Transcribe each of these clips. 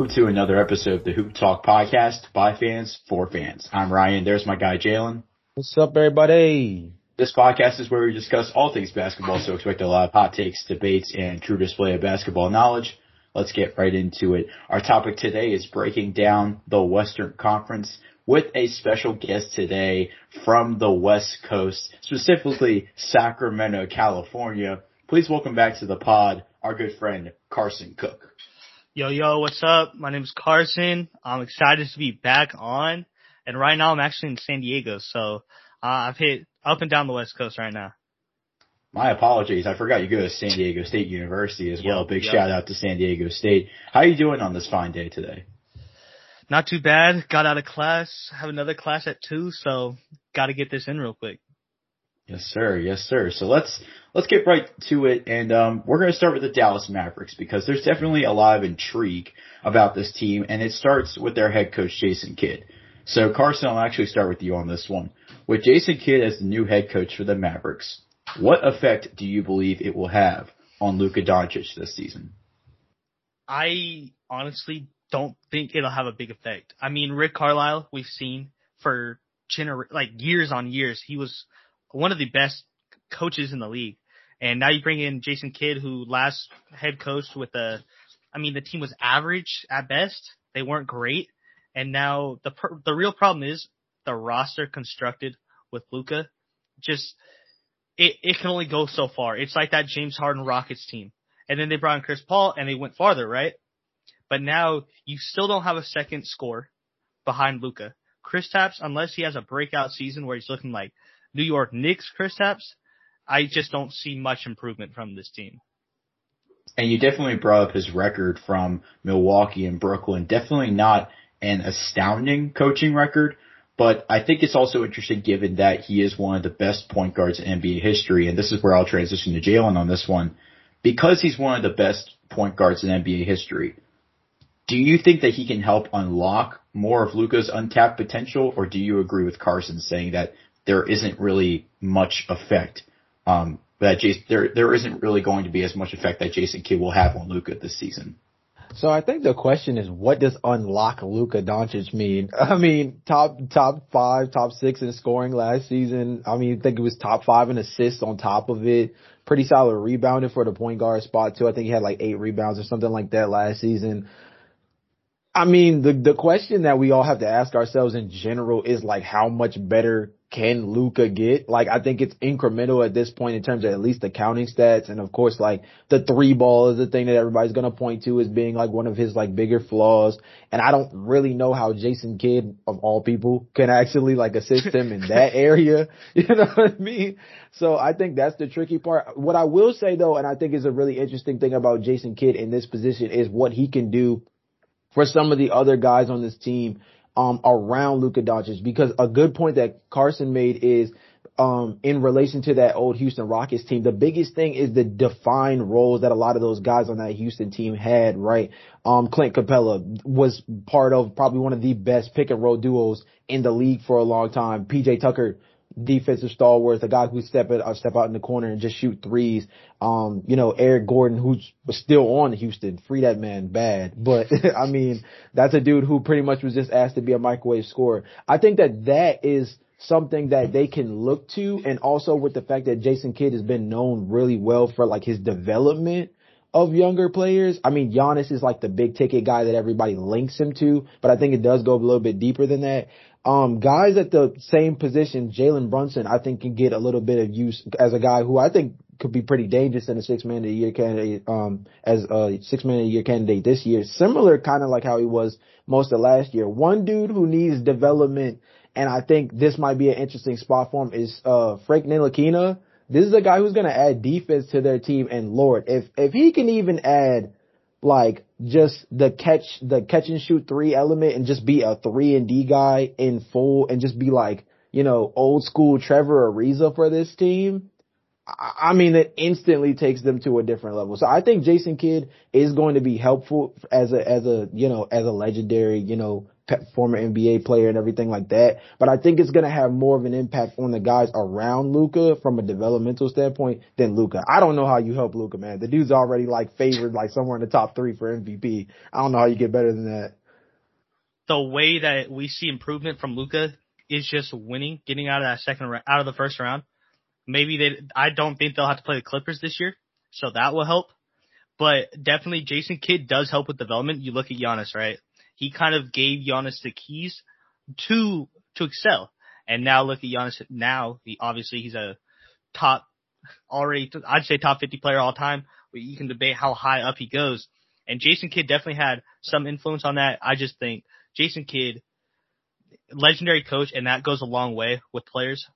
Welcome to another episode of the Hoop Talk podcast by fans for fans. I'm Ryan. There's my guy Jalen. What's up, everybody? This podcast is where we discuss all things basketball, so expect a lot of hot takes, debates, and true display of basketball knowledge. Let's get right into it. Our topic today is breaking down the Western Conference with a special guest today from the West Coast, specifically Sacramento, California. Please welcome back to the pod our good friend Carson Cook. Yo, yo, what's up? My name is Carson. I'm excited to be back on. And right now I'm actually in San Diego. So uh, I've hit up and down the West Coast right now. My apologies. I forgot you go to San Diego State University as well. Big yep. shout out to San Diego State. How are you doing on this fine day today? Not too bad. Got out of class. Have another class at two, so got to get this in real quick. Yes, sir. Yes, sir. So let's let's get right to it, and um, we're going to start with the Dallas Mavericks because there's definitely a lot of intrigue about this team, and it starts with their head coach Jason Kidd. So Carson, I'll actually start with you on this one. With Jason Kidd as the new head coach for the Mavericks, what effect do you believe it will have on Luka Doncic this season? I honestly don't think it'll have a big effect. I mean, Rick Carlisle, we've seen for gener- like years on years, he was one of the best coaches in the league. And now you bring in Jason Kidd, who last head coach with the, I mean, the team was average at best. They weren't great. And now the, the real problem is the roster constructed with Luka just, it, it can only go so far. It's like that James Harden Rockets team. And then they brought in Chris Paul and they went farther, right? But now you still don't have a second score behind Luka. Kristaps, unless he has a breakout season where he's looking like New York Knicks Kristaps, I just don't see much improvement from this team. And you definitely brought up his record from Milwaukee and Brooklyn. Definitely not an astounding coaching record, but I think it's also interesting given that he is one of the best point guards in NBA history. And this is where I'll transition to Jalen on this one. Because he's one of the best point guards in NBA history, do you think that he can help unlock more of Luka's untapped potential, or do you agree with Carson saying that there isn't really much effect. Um, that Jason, there there isn't really going to be as much effect that Jason Kidd will have on Luka this season. So I think the question is, what does unlock Luka Doncic mean? I mean, top top five, top six in scoring last season. I mean, I think it was top five in assists on top of it. Pretty solid rebounding for the point guard spot too. I think he had like eight rebounds or something like that last season. I mean, the the question that we all have to ask ourselves in general is like, how much better can Luka get? Like, I think it's incremental at this point in terms of at least the counting stats. And of course, like the three ball is the thing that everybody's going to point to as being like one of his like bigger flaws. And I don't really know how Jason Kidd of all people can actually like assist him in that area. You know what I mean? So I think that's the tricky part. What I will say though, and I think is a really interesting thing about Jason Kidd in this position is what he can do for some of the other guys on this team um, around Luka Doncic because a good point that Carson made is um, in relation to that old Houston Rockets team, the biggest thing is the defined roles that a lot of those guys on that Houston team had, right? Um, Clint Capela was part of probably one of the best pick and roll duos in the league for a long time. PJ Tucker defensive stalwarts, a guy who step it, uh, step out in the corner and just shoot threes. Um, you know, Eric Gordon, who's was still on Houston, free that man bad. But I mean, that's a dude who pretty much was just asked to be a microwave scorer. I think that that is something that they can look to. And also with the fact that Jason Kidd has been known really well for like his development of younger players. I mean, Giannis is like the big ticket guy that everybody links him to, but I think it does go a little bit deeper than that. Um, guys at the same position, Jalen Brunson, I think can get a little bit of use as a guy who I think could be pretty dangerous in a six man of the year candidate, um, as a six man of the year candidate this year. Similar kind of like how he was most of last year. One dude who needs development, and I think this might be an interesting spot for him is, uh, Frank Ntilikina. This is a guy who's going to add defense to their team. And Lord, if, if he can even add like just the catch, the catch and shoot three element and just be a three and D guy in full and just be like, you know, old school Trevor Ariza for this team. I mean, it instantly takes them to a different level. So I think Jason Kidd is going to be helpful as a, as a, you know, as a legendary, you know, former NBA player and everything like that. But I think it's going to have more of an impact on the guys around Luka from a developmental standpoint than Luka. I don't know how you help Luka, man. The dude's already like favored like somewhere in the top three for MVP. I don't know how you get better than that. The way that we see improvement from Luka is just winning, getting out of that second out of the first round. Maybe they, I don't think they'll have to play the Clippers this year, so that will help. But definitely Jason Kidd does help with development. You look at Giannis, right? He kind of gave Giannis the keys to, to excel. And now look at Giannis now. He, obviously he's a top, already, I'd say top 50 player all time, but you can debate how high up he goes. And Jason Kidd definitely had some influence on that. I just think Jason Kidd, legendary coach, and that goes a long way with players.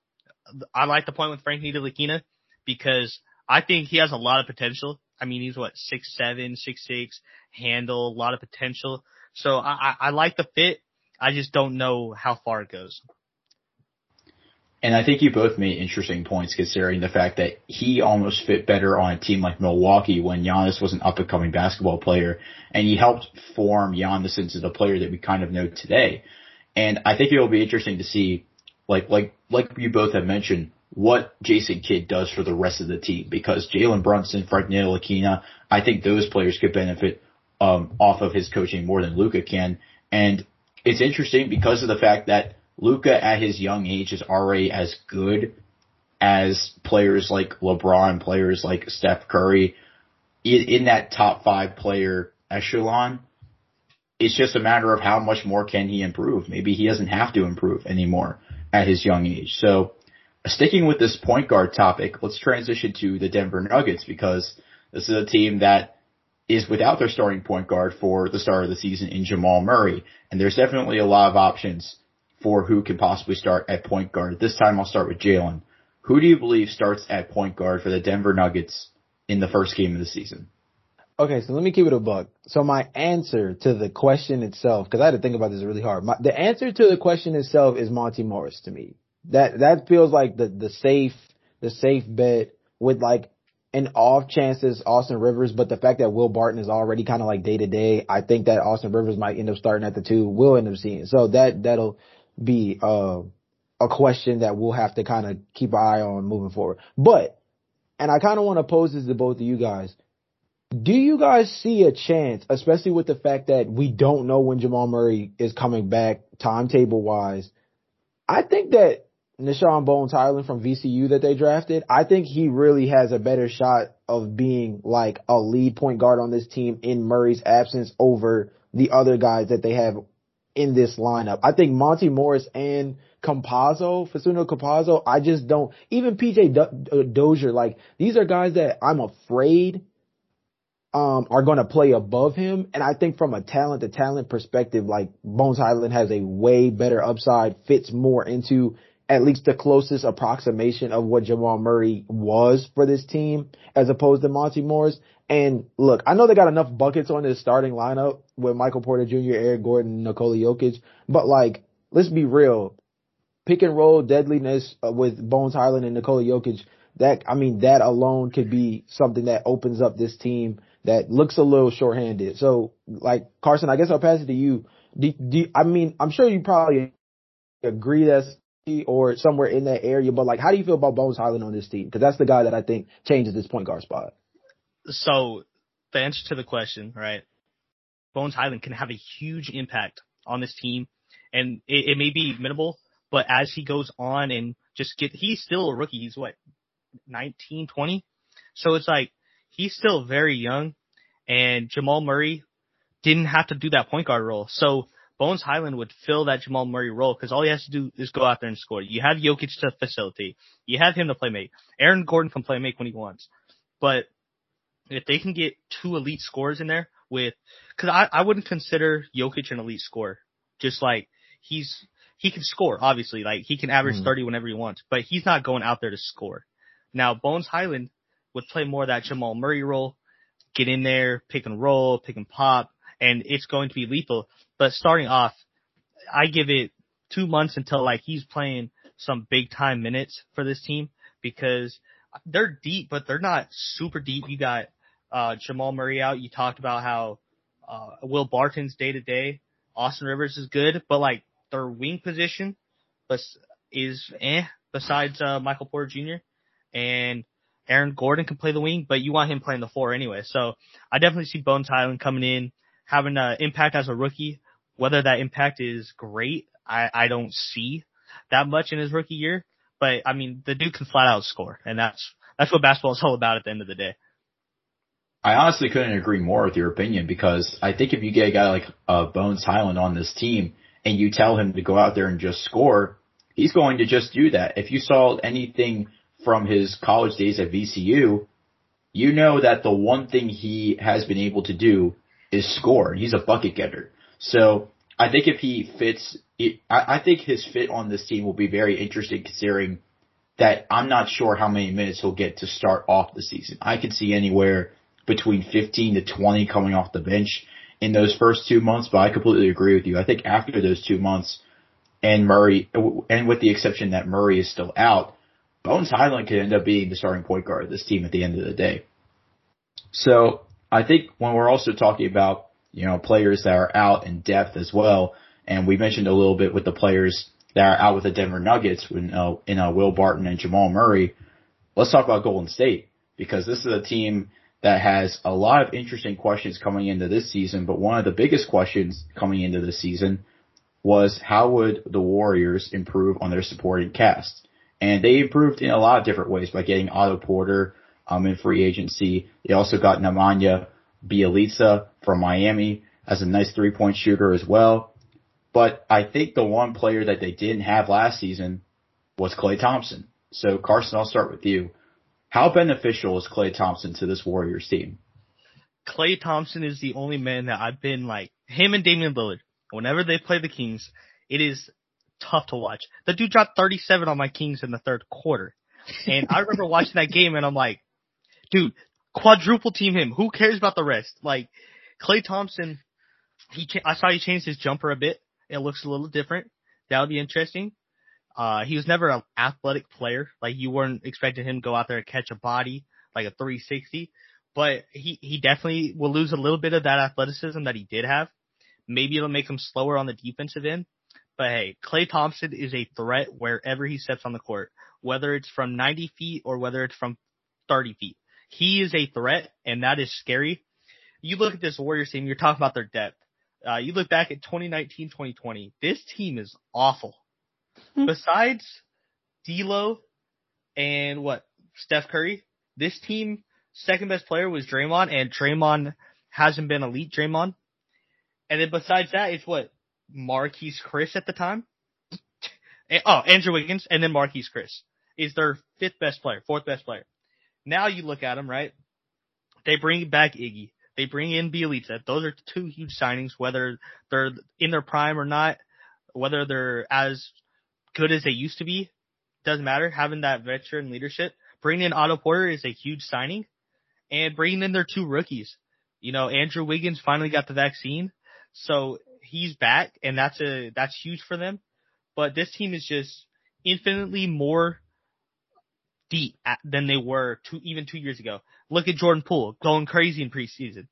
I like the point with Frank Ntilikina because I think he has a lot of potential. I mean, he's what six seven, six six, handle a lot of potential. So I, I, I like the fit. I just don't know how far it goes. And I think you both made interesting points considering the fact that he almost fit better on a team like Milwaukee when Giannis was an up and coming basketball player and he helped form Giannis into the player that we kind of know today. And I think it will be interesting to see, like, like, like you both have mentioned, what Jason Kidd does for the rest of the team because Jalen Brunson, Frank Ntilikina, I think those players could benefit um, off of his coaching more than Luka can. And it's interesting because of the fact that Luka at his young age is already as good as players like LeBron, players like Steph Curry in, in that top five player echelon. It's just a matter of how much more can he improve. Maybe he doesn't have to improve anymore at his young age. So sticking with this point guard topic, let's transition to the Denver Nuggets because this is a team that is without their starting point guard for the start of the season in Jamal Murray. And there's definitely a lot of options for who can possibly start at point guard. This time I'll start with Jalen. Who do you believe starts at point guard for the Denver Nuggets in the first game of the season? Okay, so let me keep it a buck. So my answer to the question itself, because I had to think about this really hard. My, the answer to the question itself is Monty Morris to me. That that feels like the the safe the safe bet with like an off chances Austin Rivers, but the fact that Will Barton is already kind of like day to day, I think that Austin Rivers might end up starting at the two. We'll end up seeing. So that that'll be uh, a question that we'll have to kind of keep an eye on moving forward. But and I kind of want to pose this to both of you guys. Do you guys see a chance, especially with the fact that we don't know when Jamal Murray is coming back timetable wise? I think that Nah'Shon Bones-Hyland from VCU that they drafted, I think he really has a better shot of being like a lead point guard on this team in Murray's absence over the other guys that they have in this lineup. I think Monty Morris and Campazzo, Facundo Campazzo, I just don't, even PJ Do- Dozier, like these are guys that I'm afraid um, are going to play above him. And I think from a talent to talent perspective, like Bones-Hyland has a way better upside, fits more into at least the closest approximation of what Jamal Murray was for this team as opposed to Monty Morris. And look, I know they got enough buckets on this starting lineup with Michael Porter Jr., Aaron Gordon, Nikola Jokic, but like, let's be real. Pick and roll deadliness uh, with Bones-Hyland and Nikola Jokic, that, I mean, that alone could be something that opens up this team that looks a little shorthanded. So, like, Carson, I guess I'll pass it to you. Do, do, I mean, I'm sure you probably agree that's or somewhere in that area. But like, how do you feel about Bones-Hyland on this team? Because that's the guy that I think changes this point guard spot. So the answer to the question, right? Bones-Hyland can have a huge impact on this team, and it, it may be minimal, but as he goes on and just get, he's still a rookie. He's what, 19, 20? So it's like, he's still very young, and Jamal Murray didn't have to do that point guard role. So Bones-Hyland would fill that Jamal Murray role because all he has to do is go out there and score. You have Jokic to facilitate. You have him to play make. Aaron Gordon can play make when he wants. But if they can get two elite scorers in there with, cause I, I wouldn't consider Jokic an elite scorer. Just like he's, he can score, obviously. Like he can average mm. 30 whenever he wants, but he's not going out there to score. Now Bones Hyland would play more of that Jamal Murray role, get in there, pick and roll, pick and pop, and it's going to be lethal. But starting off, I give it two months until like he's playing some big time minutes for this team because they're deep, but they're not super deep. You got uh, Jamal Murray out. You talked about how uh, Will Barton's day to day. Austin Rivers is good, but like their wing position is eh besides uh, Michael Porter Jr. and Aaron Gordon can play the wing, but you want him playing the four anyway. So I definitely see Bones Hyland coming in, having an impact as a rookie. Whether that impact is great, I, I don't see that much in his rookie year. But I mean, the dude can flat out score, and that's that's what basketball is all about at the end of the day. I honestly couldn't agree more with your opinion because I think if you get a guy like uh, Bones Hyland on this team and you tell him to go out there and just score, he's going to just do that. If you saw anything from his college days at VCU, you know that the one thing he has been able to do is score. He's a bucket getter. So I think if he fits, I think his fit on this team will be very interesting considering that I'm not sure how many minutes he'll get to start off the season. I could see anywhere between 15 to 20 coming off the bench in those first two months, but I completely agree with you. I think after those two months and Murray, and with the exception that Murray is still out, Bones Hyland could end up being the starting point guard of this team at the end of the day. So I think when we're also talking about, you know, players that are out in depth as well, and we mentioned a little bit with the players that are out with the Denver Nuggets in, uh, in uh, Will Barton and Jamal Murray. Let's talk about Golden State because this is a team that has a lot of interesting questions coming into this season, but one of the biggest questions coming into this season was how would the Warriors improve on their supporting cast? And they improved in a lot of different ways by getting Otto Porter um, in free agency. They also got Nemanja Bjelica from Miami as a nice three point shooter as well. But I think the one player that they didn't have last season was Klay Thompson. So Carson, I'll start with you. How beneficial is Klay Thompson to this Warriors team? Klay Thompson is the only man that I've been like him and Damian Lillard. Whenever they play the Kings, it is tough to watch. The dude dropped 37 on my Kings in the third quarter. And I remember watching that game and I'm like, dude, quadruple team him. Who cares about the rest? Like Klay Thompson, he cha- I saw he changed his jumper a bit. It looks a little different. That would be interesting. Uh, he was never an athletic player. Like you weren't expecting him to go out there and catch a body like a 360, but he, he definitely will lose a little bit of that athleticism that he did have. Maybe it'll make him slower on the defensive end, but hey, Klay Thompson is a threat wherever he steps on the court, whether it's from 90 feet or whether it's from 30 feet. He is a threat, and that is scary. You look at this Warriors team, you're talking about their depth. Uh, you look back at 2019, 2020, this team is awful. Hmm. Besides D'Lo and what, Steph Curry, this team, second best player was Draymond, and Draymond hasn't been elite Draymond. And then besides that, it's what, Marquese Chriss at the time. oh, Andrew Wiggins and then Marquese Chriss is their fifth best player, fourth best player. Now you look at them, right? They bring back Iggy. They bring in Bjelica. Those are two huge signings, whether they're in their prime or not, whether they're as good as they used to be, doesn't matter. Having that veteran leadership. Bringing in Otto Porter is a huge signing. And bringing in their two rookies. You know, Andrew Wiggins finally got the vaccine. So he's back and that's a, that's huge for them. But this team is just infinitely more deep than they were two, even two years ago. Look at Jordan Poole going crazy in preseason.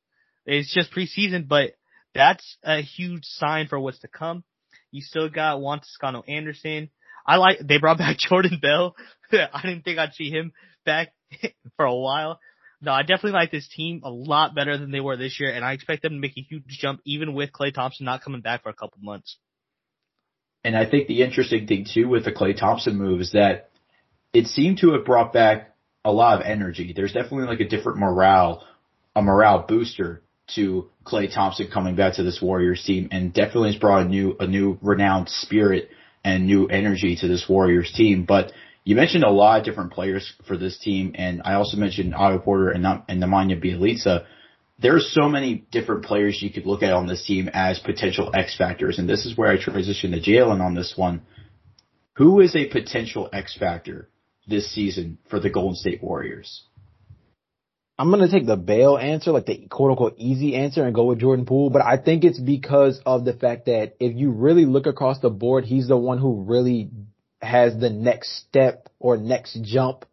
It's just preseason, but that's a huge sign for what's to come. You still got Juan Toscano Anderson. I like, they brought back Jordan Bell. I didn't think I'd see him back for a while. No, I definitely like this team a lot better than they were this year, and I expect them to make a huge jump even with Klay Thompson not coming back for a couple months. And I think the interesting thing too with the Klay Thompson move is that it seemed to have brought back a lot of energy. There's definitely like a different morale, a morale booster to Klay Thompson coming back to this Warriors team and definitely has brought a new, a new renowned spirit and new energy to this Warriors team. But you mentioned a lot of different players for this team, and I also mentioned Otto Porter and, and Nemanja Bjelica. There's so many different players you could look at on this team as potential X factors, and this is where I transition to Jalen on this one. Who is a potential X factor this season for the Golden State Warriors? I'm gonna take the bail answer, like the quote unquote easy answer and go with Jordan Poole, but I think it's because of the fact that if you really look across the board, he's the one who really has the next step or next jump,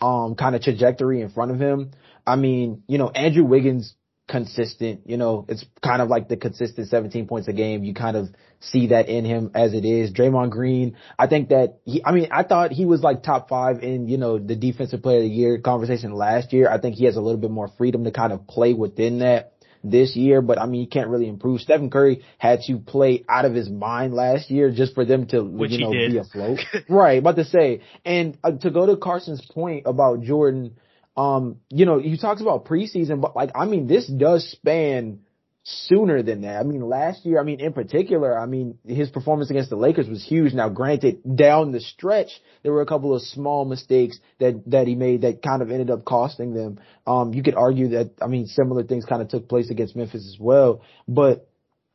um, kind of trajectory in front of him. I mean, you know, Andrew Wiggins consistent. You know, it's kind of like the consistent 17 points a game. You kind of see that in him as it is. Draymond Green, I think that he, I mean, I thought he was like top five in, you know, the defensive player of the year conversation last year. I think he has a little bit more freedom to kind of play within that this year, but I mean, he can't really improve. Stephen Curry had to play out of his mind last year just for them to, Which you know, be afloat. right. About to say, and uh, to go to Carson's point about Jordan, um, you know, he talked about preseason, but like, I mean, this does span sooner than that. I mean, last year, I mean, in particular, I mean, his performance against the Lakers was huge. Now, granted, down the stretch, there were a couple of small mistakes that, that he made that kind of ended up costing them. Um, you could argue that, I mean, similar things kind of took place against Memphis as well, but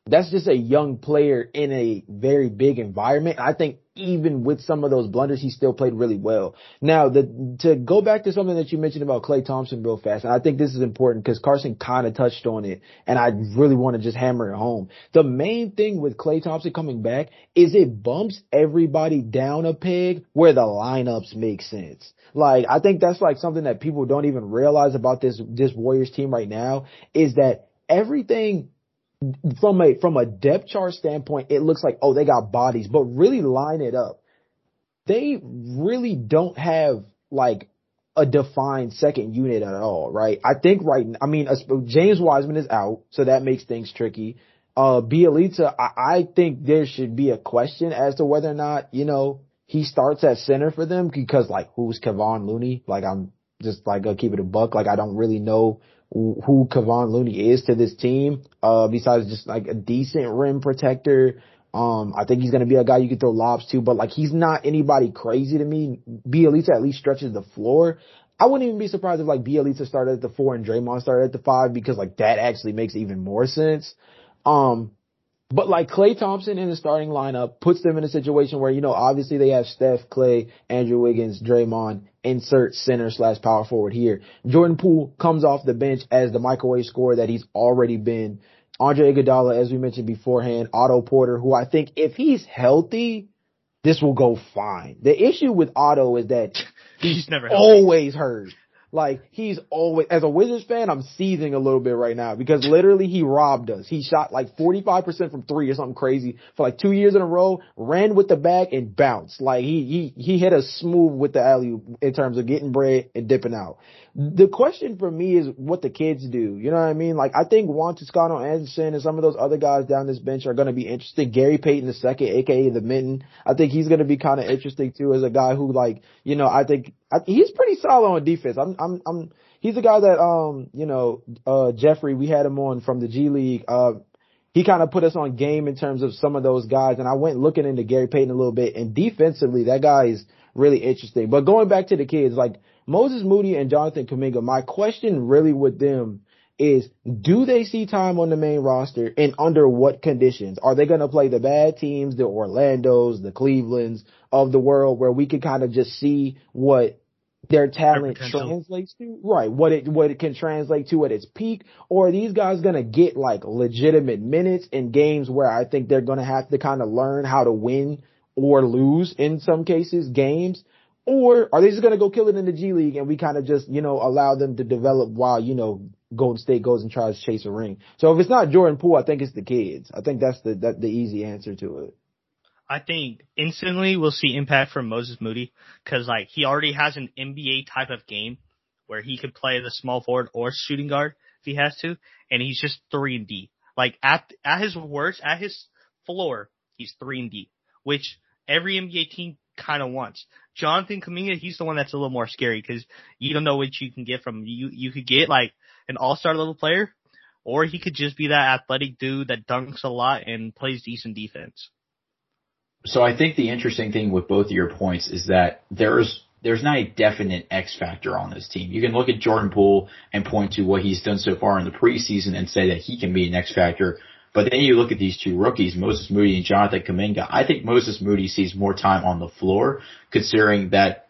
that's just a young player in a very big environment. I think even with some of those blunders, he still played really well. Now, the, to go back to something that you mentioned about Klay Thompson real fast, and I think this is important because Carson kind of touched on it, and I really want to just hammer it home. The main thing with Klay Thompson coming back is it bumps everybody down a peg where the lineups make sense. Like, I think that's like something that people don't even realize about this, this Warriors team right now is that everything from a from a depth chart standpoint, it looks like oh they got bodies, but really line it up. They really don't have like a defined second unit at all, right? I think right. I mean, James Wiseman is out, so that makes things tricky. Uh, Bjelica, I, I think there should be a question as to whether or not you know he starts at center for them because like who's Kevon Looney? Like I'm just like gonna keep it a buck. Like I don't really know who Kevon Looney is to this team, uh, besides just like a decent rim protector. Um, I think he's going to be a guy you can throw lobs to, but like he's not anybody crazy to me. Bjelica at least stretches the floor. I wouldn't even be surprised if like Bjelica started at the four and Draymond started at the five because like that actually makes even more sense. Um, but like Klay Thompson in the starting lineup puts them in a situation where, you know, obviously they have Steph, Klay, Andrew Wiggins, Draymond, insert center slash power forward here. Jordan Poole comes off the bench as the microwave scorer that he's already been. Andre Iguodala, as we mentioned beforehand, Otto Porter, who I think if he's healthy, this will go fine. The issue with Otto is that He's never healthy. always hurt. Like he's always, as a Wizards fan, I'm seething a little bit right now because literally he robbed us. He shot like 45% from three or something crazy for like two years in a row, ran with the bag and bounced. Like he, he, he hit us smooth with the alley in terms of getting bread and dipping out. The question for me is what the kids do. You know what I mean? Like I think Juan Toscano Anderson and some of those other guys down this bench are going to be interesting. Gary Payton the second, aka the Mitten, I think he's going to be kind of interesting too as a guy who like, you know, I think I, he's pretty solid on defense. I'm, I'm, I'm, he's a guy that, um, you know, uh, Jeffrey, we had him on from the G League. Uh, he kind of put us on game in terms of some of those guys. And I went looking into Gary Payton a little bit and defensively, that guy is really interesting. But going back to the kids, like Moses Moody and Jonathan Kuminga, my question really with them is do they see time on the main roster and under what conditions? Are they going to play the bad teams, the Orlandos, the Clevelands of the world where we could kind of just see what their talent translates to? Right. What it, what it can translate to at its peak? Or are these guys going to get like legitimate minutes in games where I think they're going to have to kind of learn how to win or lose in some cases games? Or are they just going to go kill it in the G League and we kind of just, you know, allow them to develop while, you know, Golden State goes and tries to chase a ring. So if it's not Jordan Poole, I think it's the kids. I think that's the that the easy answer to it. I think instantly we'll see impact from Moses Moody because like he already has an NBA type of game where he could play the small forward or shooting guard if he has to, and he's just three and D. Like at at his worst, at his floor, he's three and D, which every NBA team kind of wants. Jonathan Kuminga, he's the one that's a little more scary because you don't know what you can get from you. You could get like an all-star level player, or he could just be that athletic dude that dunks a lot and plays decent defense. So I think the interesting thing with both of your points is that there's there's not a definite X factor on this team. You can look at Jordan Poole and point to what he's done so far in the preseason and say that he can be an X factor. But then you look at these two rookies, Moses Moody and Jonathan Kuminga. I think Moses Moody sees more time on the floor, considering that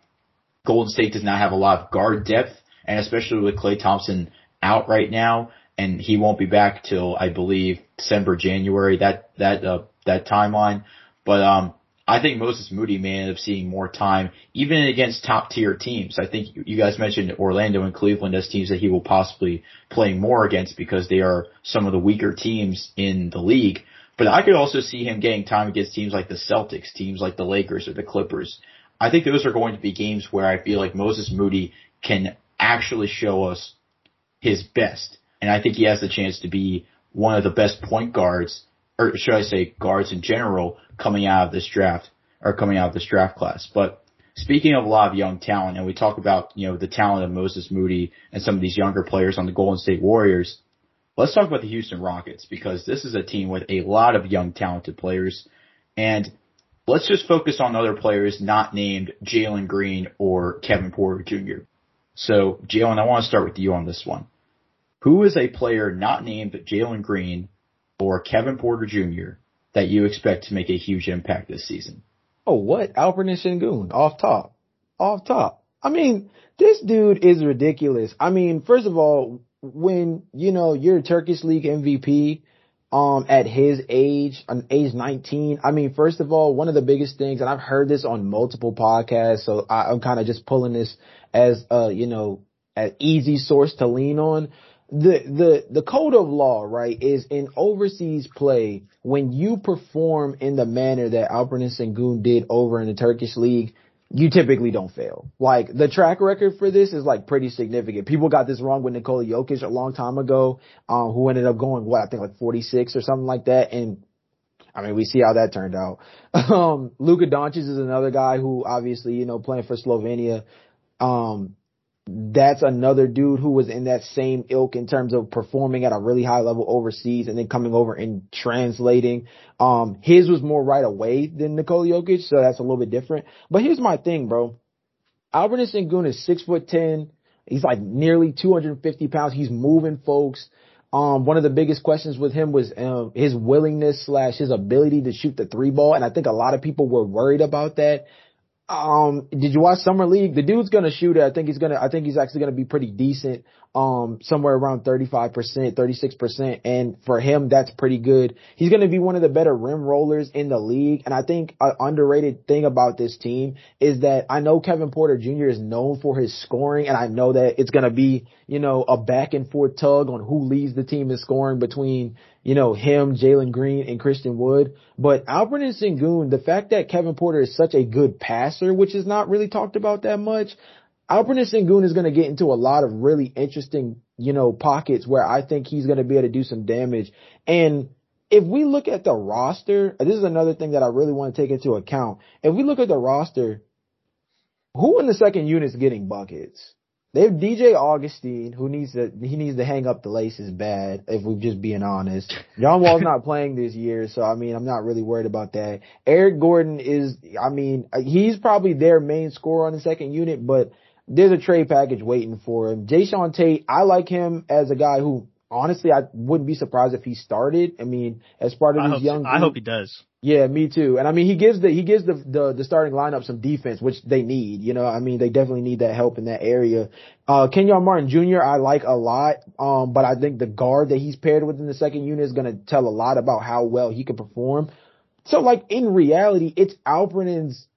Golden State does not have a lot of guard depth, and especially with Klay Thompson out right now, and he won't be back till I believe December, January, that that uh, that timeline. But um, I think Moses Moody may end up seeing more time, even against top tier teams. I think you guys mentioned Orlando and Cleveland as teams that he will possibly play more against because they are some of the weaker teams in the league. But I could also see him getting time against teams like the Celtics, teams like the Lakers or the Clippers. I think those are going to be games where I feel like Moses Moody can actually show us his best. And I think he has the chance to be one of the best point guards, or should I say guards in general, coming out of this draft, or coming out of this draft class. But speaking of a lot of young talent, and we talk about, you know, the talent of Moses Moody and some of these younger players on the Golden State Warriors, let's talk about the Houston Rockets because this is a team with a lot of young talented players. And let's just focus on other players not named Jalen Green or Kevin Porter Jr. So, Jalen, I want to start with you on this one. Who is a player not named Jalen Green or Kevin Porter Jr. that you expect to make a huge impact this season? Oh, what? Alperen Sengun, off top. Off top. I mean, this dude is ridiculous. I mean, first of all, when, you know, you're a Turkish League MVP, um, at his age, on age 19, I mean, first of all, one of the biggest things, and I've heard this on multiple podcasts, so I, I'm kind of just pulling this as, uh, you know, an easy source to lean on the the the code of law, right, is in overseas play when you perform in the manner that Alperen Sengun did over in the Turkish league, you typically don't fail. Like the track record for this is like pretty significant. People got this wrong with Nikola Jokic a long time ago, um, who ended up going what I think like 46 or something like that, and I mean, we see how that turned out. Um, Luka Doncic is another guy who obviously, you know, playing for Slovenia, um, that's another dude who was in that same ilk in terms of performing at a really high level overseas and then coming over and translating. Um, his was more right away than Nikola Jokic, so that's a little bit different. But here's my thing, bro. Alperen Sengun is six foot ten. He's like nearly 250 pounds. He's moving folks. Um, one of the biggest questions with him was um, his willingness slash his ability to shoot the three ball, and I think a lot of people were worried about that. Um, did you watch Summer League? The dude's gonna shoot it. I think he's gonna, I think he's actually gonna be pretty decent. Um, somewhere around 35%, 36%. And for him, that's pretty good. He's gonna be one of the better rim rollers in the league. And I think an underrated thing about this team is that I know Kevin Porter Jr. is known for his scoring and I know that it's gonna be, you know, a back and forth tug on who leads the team in scoring between, you know, him, Jalen Green, and Christian Wood. But Alperen Sengun, the fact that Kevin Porter is such a good passer, which is not really talked about that much, Alperen Sengun is going to get into a lot of really interesting, you know, pockets where I think he's going to be able to do some damage. And if we look at the roster, this is another thing that I really want to take into account. If we look at the roster, who in the second unit is getting buckets? They have DJ Augustin, who needs to he needs to hang up the laces bad. If we're just being honest, John Wall's not playing this year, so I mean I'm not really worried about that. Eric Gordon is, I mean, he's probably their main scorer on the second unit, but there's a trade package waiting for him. Jae'Sean Tate, I like him as a guy who honestly I wouldn't be surprised if he started. I mean, as part of I young, I hope he does. Yeah, me too. And I mean, he gives the he gives the, the the starting lineup some defense, which they need. You know, I mean, they definitely need that help in that area. Uh, Kenyon Martin Jr. I like a lot, um, but I think the guard that he's paired with in the second unit is going to tell a lot about how well he can perform. So, like in reality, it's Alperen's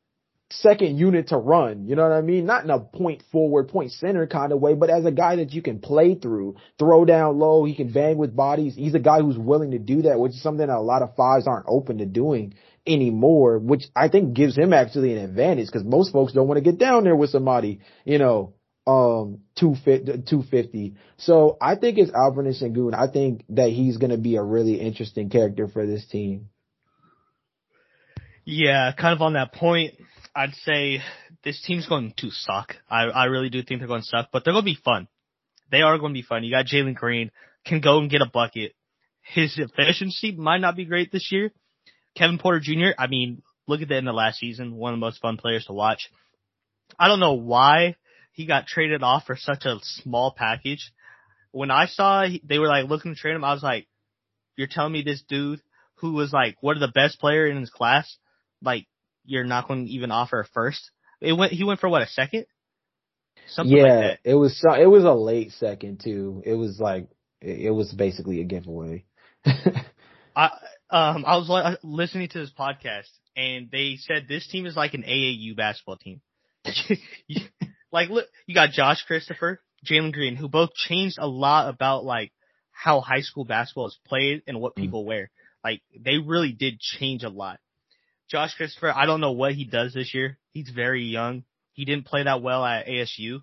second unit to run. You know what I mean? Not in a point forward, point center kind of way, but as a guy that you can play through, throw down low, he can bang with bodies. He's a guy who's willing to do that, which is something that a lot of fives aren't open to doing anymore, which I think gives him actually an advantage because most folks don't want to get down there with somebody, you know, um, 250. So I think it's Alvin Sengun. I think that he's going to be a really interesting character for this team. Yeah, kind of on that point, I'd say this team's going to suck. I, I really do think they're going to suck, but they're going to be fun. They are going to be fun. You got Jalen Green, can go and get a bucket. His efficiency might not be great this year. Kevin Porter Jr., I mean, look at that in the last season, one of the most fun players to watch. I don't know why he got traded off for such a small package. When I saw they were like looking to trade him, I was like, you're telling me this dude who was like one of the best player in his class, like you're not going to even offer a first. It went. He went for what a second. Something yeah, like it was. It was a late second too. It was like it was basically a giveaway. I Um, I was listening to this podcast and they said this team is like an AAU basketball team. like, look, you got Josh Christopher, Jalen Green, who both changed a lot about like how high school basketball is played and what people mm. wear. Like, they really did change a lot. Josh Christopher, I don't know what he does this year. He's very young. He didn't play that well at ASU,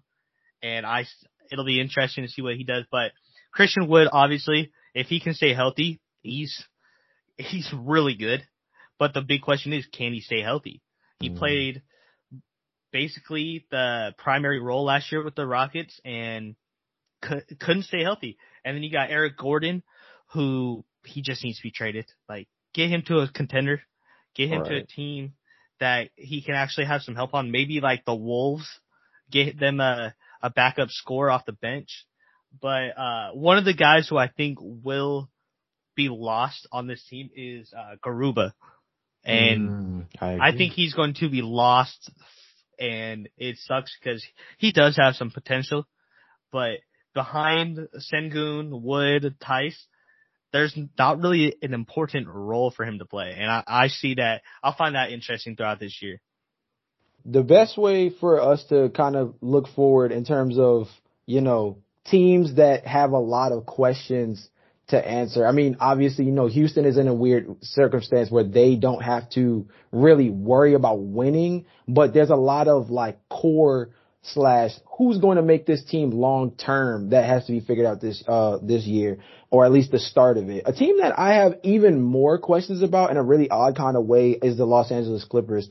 and I it'll be interesting to see what he does. But Christian Wood, obviously, if he can stay healthy, he's he's really good. But the big question is, can he stay healthy? He mm. played basically the primary role last year with the Rockets and couldn't stay healthy. And then you got Eric Gordon, who he just needs to be traded. Like, get him to a contender, get him right. to a team that he can actually have some help on. Maybe like the Wolves, get them a, a backup score off the bench. But, uh, one of the guys who I think will be lost on this team is, uh, Garuba. And mm, I, I think he's going to be lost and it sucks because he does have some potential, but behind Sengun, Wood, Theis, there's not really an important role for him to play. And I, I see that, I'll find that interesting throughout this year. The best way for us to kind of look forward in terms of, you know, teams that have a lot of questions to answer. I mean, obviously, you know, Houston is in a weird circumstance where they don't have to really worry about winning, but there's a lot of like core slash who's going to make this team long term that has to be figured out this uh this year or at least the start of it. A team that I have even more questions about in a really odd kind of way is the Los Angeles Clippers.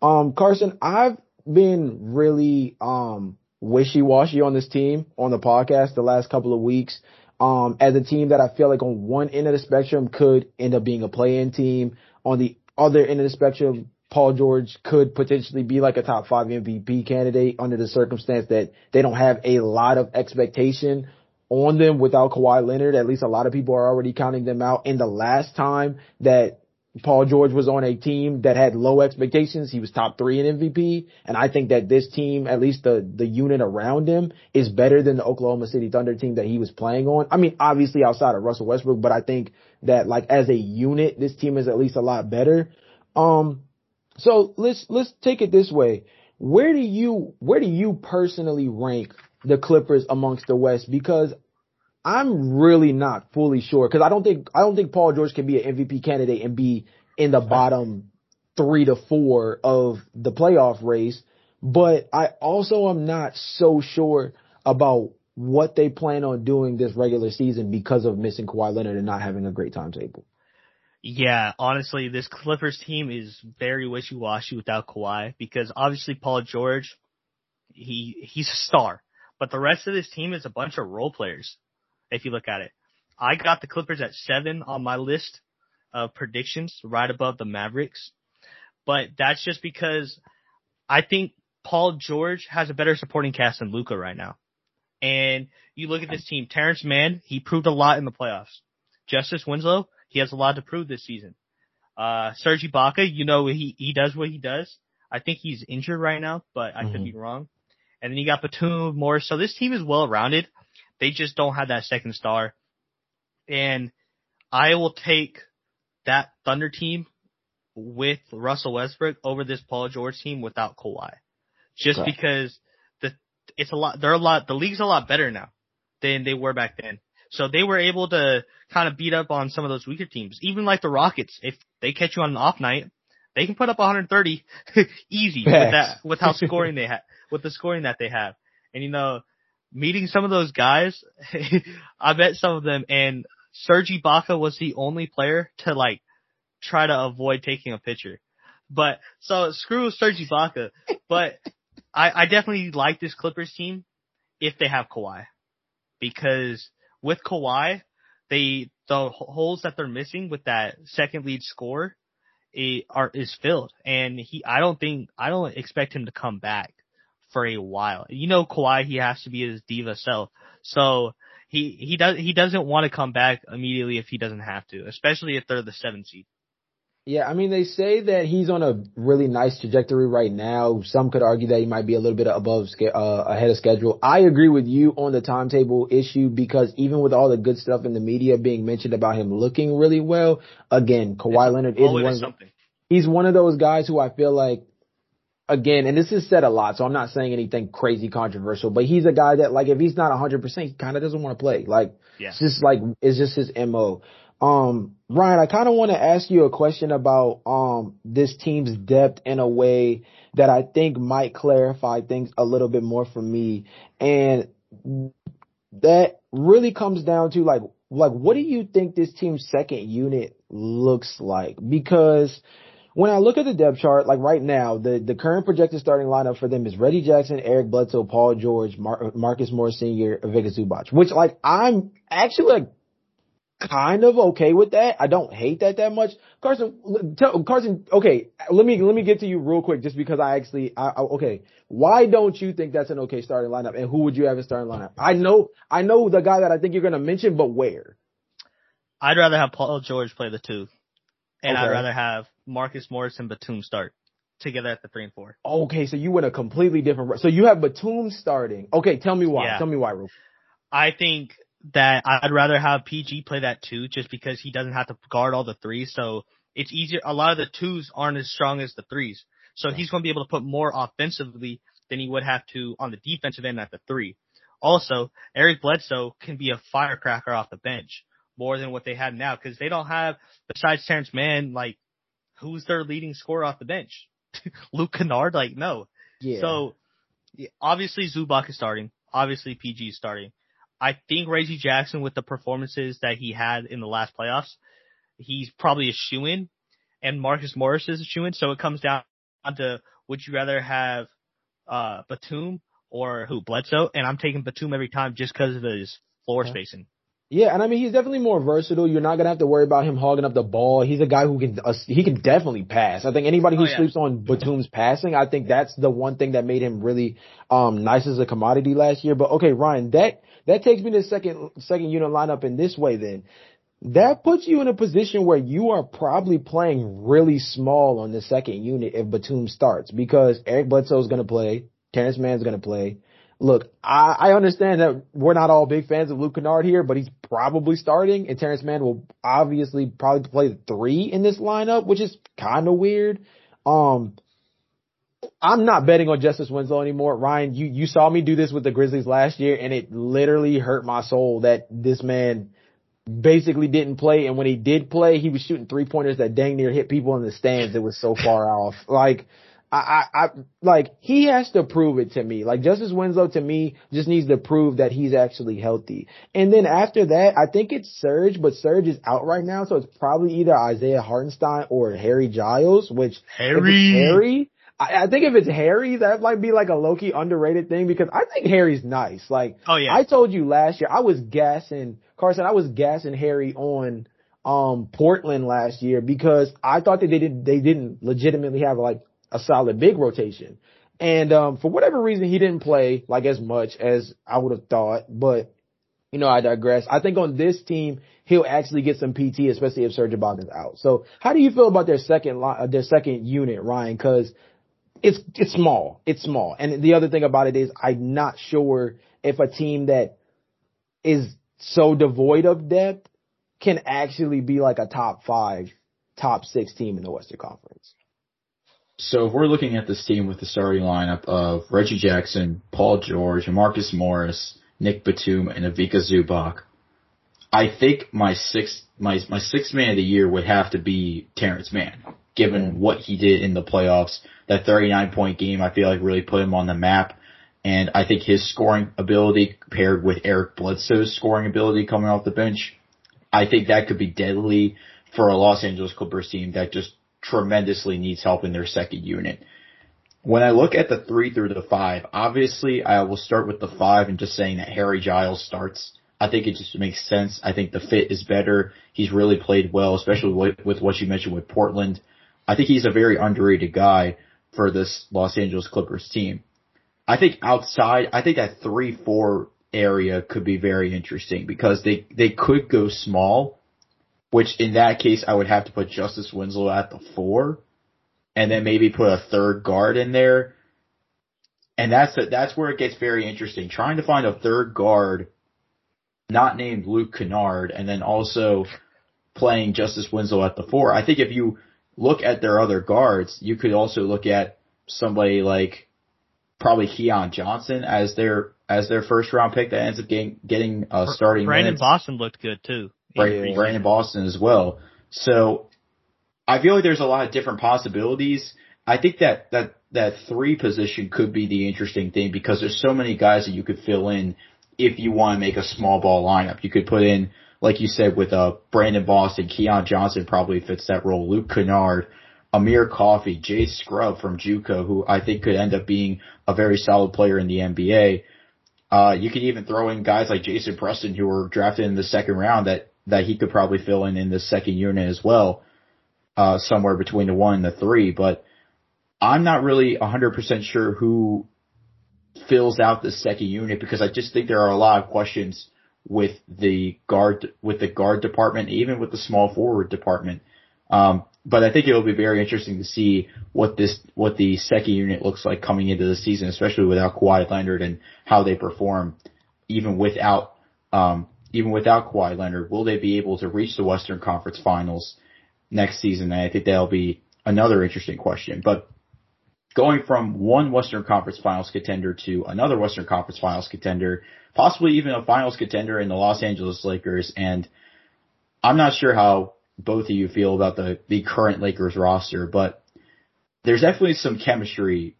Um Carson, I've been really um wishy-washy on this team on the podcast the last couple of weeks um, as a team that I feel like on one end of the spectrum could end up being a play-in team. On the other end of the spectrum, Paul George could potentially be like a top five MVP candidate under the circumstance that they don't have a lot of expectation on them without Kawhi Leonard. At least a lot of people are already counting them out. And the last time that Paul George was on a team that had low expectations. He was top three in MVP. And I think that this team, at least the, the unit around him is better than the Oklahoma City Thunder team that he was playing on. I mean, obviously outside of Russell Westbrook, but I think that like as a unit, this team is at least a lot better. Um, so let's, let's take it this way. Where do you, where do you personally rank the Clippers amongst the West? Because I'm really not fully sure because I don't think I don't think Paul George can be an MVP candidate and be in the bottom three to four of the playoff race. But I also am not so sure about what they plan on doing this regular season because of missing Kawhi Leonard and not having a great timetable. Yeah, honestly, this Clippers team is very wishy-washy without Kawhi because obviously Paul George, he he's a star, but the rest of this team is a bunch of role players if you look at it. I got the Clippers at seven on my list of predictions, right above the Mavericks. But that's just because I think Paul George has a better supporting cast than Luka right now. And you look at this team, Terance Mann, he proved a lot in the playoffs. Justice Winslow, he has a lot to prove this season. Uh, Serge Ibaka, you know, he, he does what he does. I think he's injured right now, but I mm-hmm. could be wrong. And then you got Batum, Morris. So this team is well rounded. They just don't have that second star. And I will take that Thunder team with Russell Westbrook over this Paul George team without Kawhi. Just okay. because the it's a lot they're a lot the league's a lot better now than they were back then. So they were able to kind of beat up on some of those weaker teams. Even like the Rockets, if they catch you on an off night, they can put up 130 easy with that with how scoring they have with the scoring that they have. And you know, meeting some of those guys, I met some of them and Serge Ibaka was the only player to like try to avoid taking a picture. But so screw Serge Ibaka, but I, I definitely like this Clippers team if they have Kawhi because with Kawhi, they the holes that they're missing with that second lead score it, are is filled, and he I don't think I don't expect him to come back for a while. You know, Kawhi, he has to be his diva self. So he, he does, he doesn't want to come back immediately if he doesn't have to, especially if they're the seventh seed. Yeah, I mean, they say that he's on a really nice trajectory right now. Some could argue that he might be a little bit above, uh, ahead of schedule. I agree with you on the timetable issue because even with all the good stuff in the media being mentioned about him looking really well, again, Kawhi Leonard is one. Something. He's one of those guys who I feel like, again, and this is said a lot, so I'm not saying anything crazy controversial, but he's a guy that like if he's not 100%, he kind of doesn't want to play. Like, yeah. it's just like it's just his mo. Um, Ryan, I kind of want to ask you a question about um this team's depth in a way that I think might clarify things a little bit more for me, and that really comes down to like like what do you think this team's second unit looks like? Because when I look at the depth chart, like right now, the, the current projected starting lineup for them is Reggie Jackson, Eric Bledsoe, Paul George, Mar- Marcus Morris Sr., Ivica Zubac, which like I'm actually like kind of okay with that. I don't hate that that much. Carson, tell, Carson, okay, let me, let me get to you real quick just because I actually, I, I, okay, why don't you think that's an okay starting lineup and who would you have as starting lineup? I know, I know the guy that I think you're going to mention, but where? I'd rather have Paul George play the two and okay. I'd rather have Marcus Morris and Batum start together at the three and four. Okay. So you went a completely different, so you have Batum starting. Okay. Tell me why. Yeah. Tell me why, Ru. I think that I'd rather have PG play that two just because he doesn't have to guard all the threes. So it's easier. A lot of the twos aren't as strong as the threes. So he's going to be able to put more offensively than he would have to on the defensive end at the three. Also, Eric Bledsoe can be a firecracker off the bench more than what they have now because they don't have, besides Terance Mann, like, who's their leading scorer off the bench? Luke Kennard? Like, no. Yeah. So, obviously Zubac is starting. Obviously PG is starting. I think Reggie Jackson with the performances that he had in the last playoffs, he's probably a shoe in, and Marcus Morris is a shoe in. So it comes down to would you rather have uh Batum or who Bledsoe? And I'm taking Batum every time just because of his floor spacing. Yeah, and I mean he's definitely more versatile. You're not gonna have to worry about him hogging up the ball. He's a guy who can uh, he can definitely pass. I think anybody who oh, yeah. sleeps on Batum's passing, I think that's the one thing that made him really um nice as a commodity last year. But okay, Ryan, that that takes me to the second second unit lineup in this way. Then that puts you in a position where you are probably playing really small on the second unit if Batum starts because Eric Bledsoe is going to play, Terance Mann's going to play. Look, I, I understand that we're not all big fans of Luke Kennard here, but he's probably starting, and Terance Mann will obviously probably play the three in this lineup, which is kind of weird. Um, I'm not betting on Justice Winslow anymore. Ryan, you, you saw me do this with the Grizzlies last year and it literally hurt my soul that this man basically didn't play. And when he did play, he was shooting three pointers that dang near hit people in the stands. It was so far off. Like, I, I, I, like, he has to prove it to me. Like, Justice Winslow to me just needs to prove that he's actually healthy. And then after that, I think it's Serge, but Serge is out right now. So it's probably either Isaiah Hartenstein or Harry Giles, which Harry, Harry, I, I think if it's Harry, that might be like a Loki underrated thing because I think Harry's nice. Like, oh yeah, I told you last year I was gassing Carson. I was gassing Harry on um Portland last year because I thought that they didn't they didn't legitimately have like a solid big rotation. And um for whatever reason he didn't play like as much as I would have thought, but you know, I digress. I think on this team, he'll actually get some PT, especially if Serge Ibaka is out. So how do you feel about their second line, uh, their second unit, Ryan? Cause it's it's small. It's small. And the other thing about it is I'm not sure if a team that is so devoid of depth can actually be like a top five, top six team in the Western Conference. So if we're looking at this team with the starting lineup of Reggie Jackson, Paul George, Marcus Morris, Nick Batum, and Ivica Zubac, I think my sixth my my sixth man of the year would have to be Terance Mann given what he did in the playoffs. That 39 point game, I feel like really put him on the map. And I think his scoring ability paired with Eric Bledsoe's scoring ability coming off the bench, I think that could be deadly for a Los Angeles Clippers team that just tremendously needs help in their second unit. When I look at the three through the five, obviously I will start with the five and just saying that Harry Giles starts. I think it just makes sense. I think the fit is better. He's really played well, especially with, what you mentioned with Portland. I think he's a very underrated guy for this Los Angeles Clippers team. I think outside, I think that three four area could be very interesting because they they could go small, which in that case I would have to put Justice Winslow at the four, and then maybe put a third guard in there. And that's the, that's where it gets very interesting. Trying to find a third guard, not named Luke Kennard, and then also playing Justice Winslow at the four. I think if you look at their other guards, you could also look at somebody like probably Keon Johnson as their as their first round pick that ends up getting getting uh, starting. Brandon minutes. Boston looked good too. Brandon, Brandon Boston as well. So I feel like there's a lot of different possibilities. I think that that that three position could be the interesting thing because there's so many guys that you could fill in if you want to make a small ball lineup. You could put in, like you said, with uh Brandon Boston, Keon Johnson probably fits that role. Luke Kennard, Amir Coffey, Jay Scrubb from JUCO, who I think could end up being a very solid player in the NBA. Uh, you could even throw in guys like Jason Preston who were drafted in the second round that, that he could probably fill in in the second unit as well, uh, somewhere between the one and the three. But I'm not really 100% sure who fills out the second unit because I just think there are a lot of questions with the guard, with the guard department, even with the small forward department. Um, but I think it'll be very interesting to see what this what the second unit looks like coming into the season, especially without Kawhi Leonard and how they perform, even without um, even without Kawhi Leonard. Will they be able to reach the Western Conference Finals next season? And I think that'll be another interesting question. But going from one Western Conference Finals contender to another Western Conference Finals contender, possibly even a Finals contender in the Los Angeles Lakers, and I'm not sure how both of you feel about the, the current Lakers roster, but there's definitely some chemistry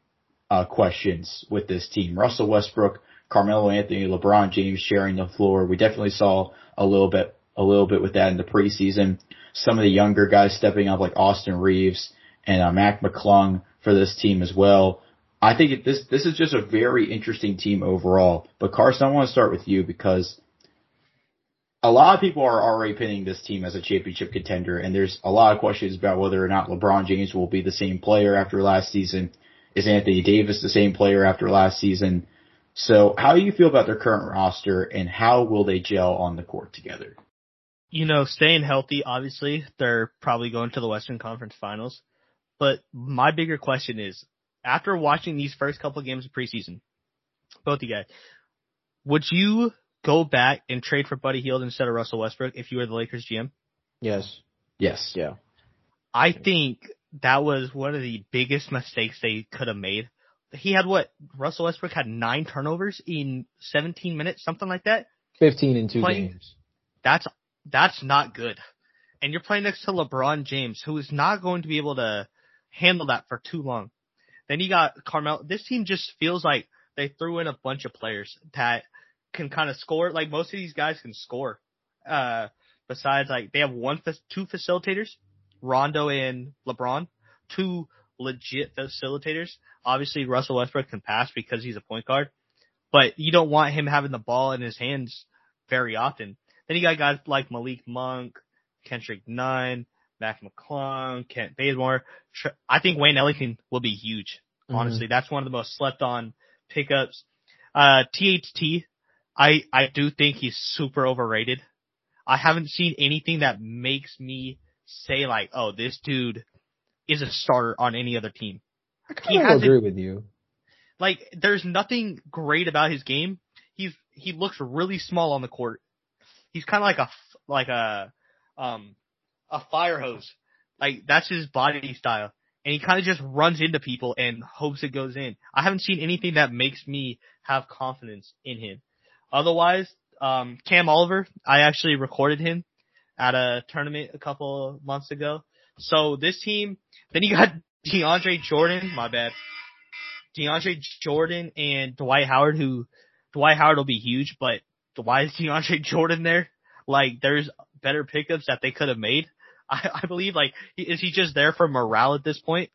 uh, questions with this team. Russell Westbrook, Carmelo Anthony, LeBron James sharing the floor. We definitely saw a little bit a little bit with that in the preseason. Some of the younger guys stepping up like Austin Reaves and uh, Mac McClung for this team as well. I think this this is just a very interesting team overall. But Carson, I want to start with you because a lot of people are already pinning this team as a championship contender, and there's a lot of questions about whether or not LeBron James will be the same player after last season. Is Anthony Davis the same player after last season? So, how do you feel about their current roster, and how will they gel on the court together? You know, staying healthy, obviously, they're probably going to the Western Conference Finals. But my bigger question is, after watching these first couple of games of preseason, both of you guys, would you go back and trade for Buddy Hield instead of Russell Westbrook if you were the Lakers GM? Yes. Yes. Yeah. I think that was one of the biggest mistakes they could have made. He had what? Russell Westbrook had nine turnovers in 17 minutes, something like that. 15 in two Playing- games. That's that's not good. And you're playing next to LeBron James, who is not going to be able to handle that for too long. Then you got Carmel. This team just feels like they threw in a bunch of players that can kind of score. Like most of these guys can score. Uh, besides like they have one, two facilitators, Rondo and LeBron, two legit facilitators. Obviously Russell Westbrook can pass because he's a point guard, but you don't want him having the ball in his hands very often. Then you got guys like Malik Monk, Kendrick Nunn, Mac McClung, Kent Bazemore. I think Wayne Ellington will be huge. Honestly, that's one of the most slept on pickups. Uh, THT, I, I do think he's super overrated. I haven't seen anything that makes me say like, oh, this dude is a starter on any other team. I kind of agree with you. Like, there's nothing great about his game. He's, he looks really small on the court. He's kind of like a, like a, um, a fire hose. Like, that's his body style. And he kind of just runs into people and hopes it goes in. I haven't seen anything that makes me have confidence in him. Otherwise, um, Cam Oliver, I actually recorded him at a tournament a couple months ago. So this team, then you got DeAndre Jordan, my bad. DeAndre Jordan and Dwight Howard, who Dwight Howard will be huge, but why is DeAndre Jordan there? Like, there's better pickups that they could have made. I, I believe, like, is he just there for morale at this point?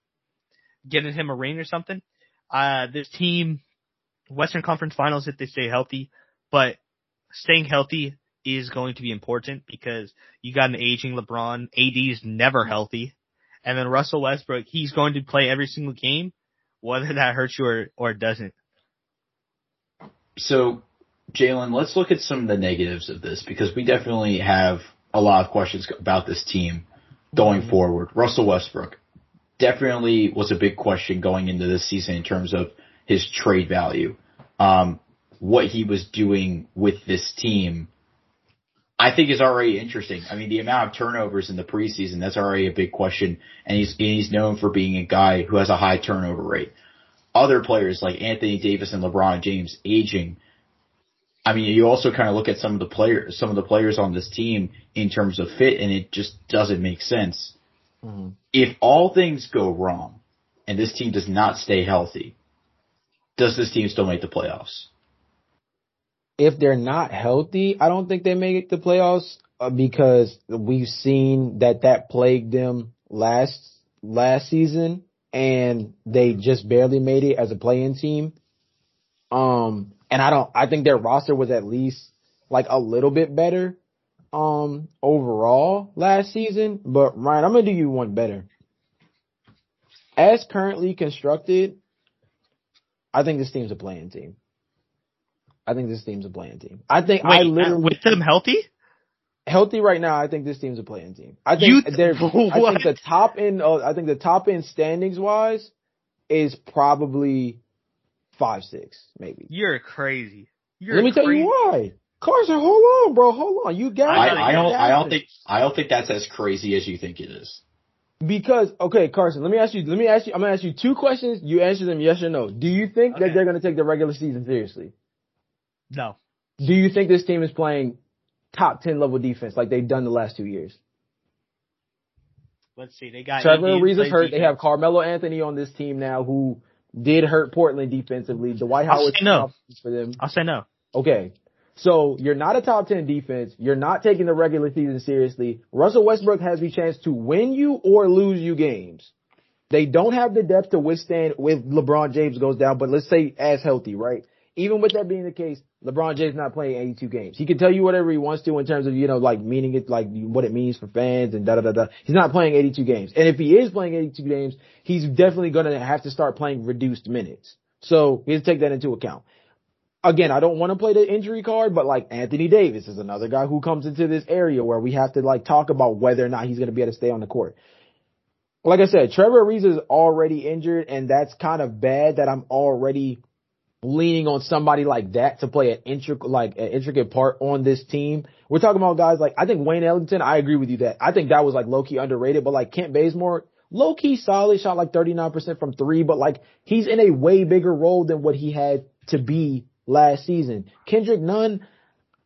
Getting him a ring or something? Uh, this team, Western Conference Finals if they stay healthy, but staying healthy is going to be important because you got an aging LeBron. AD is never healthy. And then Russell Westbrook, he's going to play every single game, whether that hurts you or, or doesn't. So, Jalen, let's look at some of the negatives of this because we definitely have a lot of questions about this team going mm-hmm. forward. Russell Westbrook definitely was a big question going into this season in terms of his trade value. Um, what he was doing with this team, I think is already interesting. I mean, the amount of turnovers in the preseason, that's already a big question. And he's, and he's known for being a guy who has a high turnover rate. Other players like Anthony Davis and LeBron James aging. I mean, you also kind of look at some of the players, some of the players on this team in terms of fit and it just doesn't make sense. Mm-hmm. If all things go wrong and this team does not stay healthy, does this team still make the playoffs? If they're not healthy, I don't think they make the playoffs uh, because we've seen that that plagued them last last season and they just barely made it as a play-in team. Um, and I don't, I think their roster was at least like a little bit better, um, overall last season. But Ryan, I'm going to do you one better. As currently constructed, I think this team's a play-in team. I think this team's a play-in team. I think Wait, I literally with them healthy. Healthy right now, I think this team's a play-in team. I think you, they're. I think the top end. Uh, I think the top end standings wise is probably five six maybe. You're crazy. You're Let me crazy. tell you why. Carson, hold on, bro. Hold on. You got. I, I don't. I don't think. I don't think that's as crazy as you think it is. Because okay, Carson, let me ask you. Let me ask you. I'm gonna ask you two questions. You answer them yes or no. Do you think okay. that they're gonna take the regular season seriously? No. Do you think this team is playing top ten level defense like they've done the last two years? Let's see. They got Trevor Ariza hurt. Defense. They have Carmelo Anthony on this team now, who did hurt Portland defensively. Dwight Howard no. for them. I'll say no. Okay. So you're not a top 10 defense. You're not taking the regular season seriously. Russell Westbrook has the chance to win you or lose you games. They don't have the depth to withstand if LeBron James goes down, but let's say as healthy, right? Even with that being the case, LeBron James not playing 82 games. He can tell you whatever he wants to in terms of, you know, like meaning it, like what it means for fans and da da da da. He's not playing 82 games. And if he is playing 82 games, he's definitely going to have to start playing reduced minutes. So we to take that into account again, I don't want to play the injury card, but like Anthony Davis is another guy who comes into this area where we have to like talk about whether or not he's going to be able to stay on the court. Like I said, Trevor Ariza is already injured and that's kind of bad that I'm already leaning on somebody like that to play an intricate, like an intricate part on this team. We're talking about guys like, I think Wayne Ellington, I agree with you that I think that was like low key underrated, but like Kent Bazemore, low key solid, shot like 39% from three, but like he's in a way bigger role than what he had to be last season. Kendrick Nunn,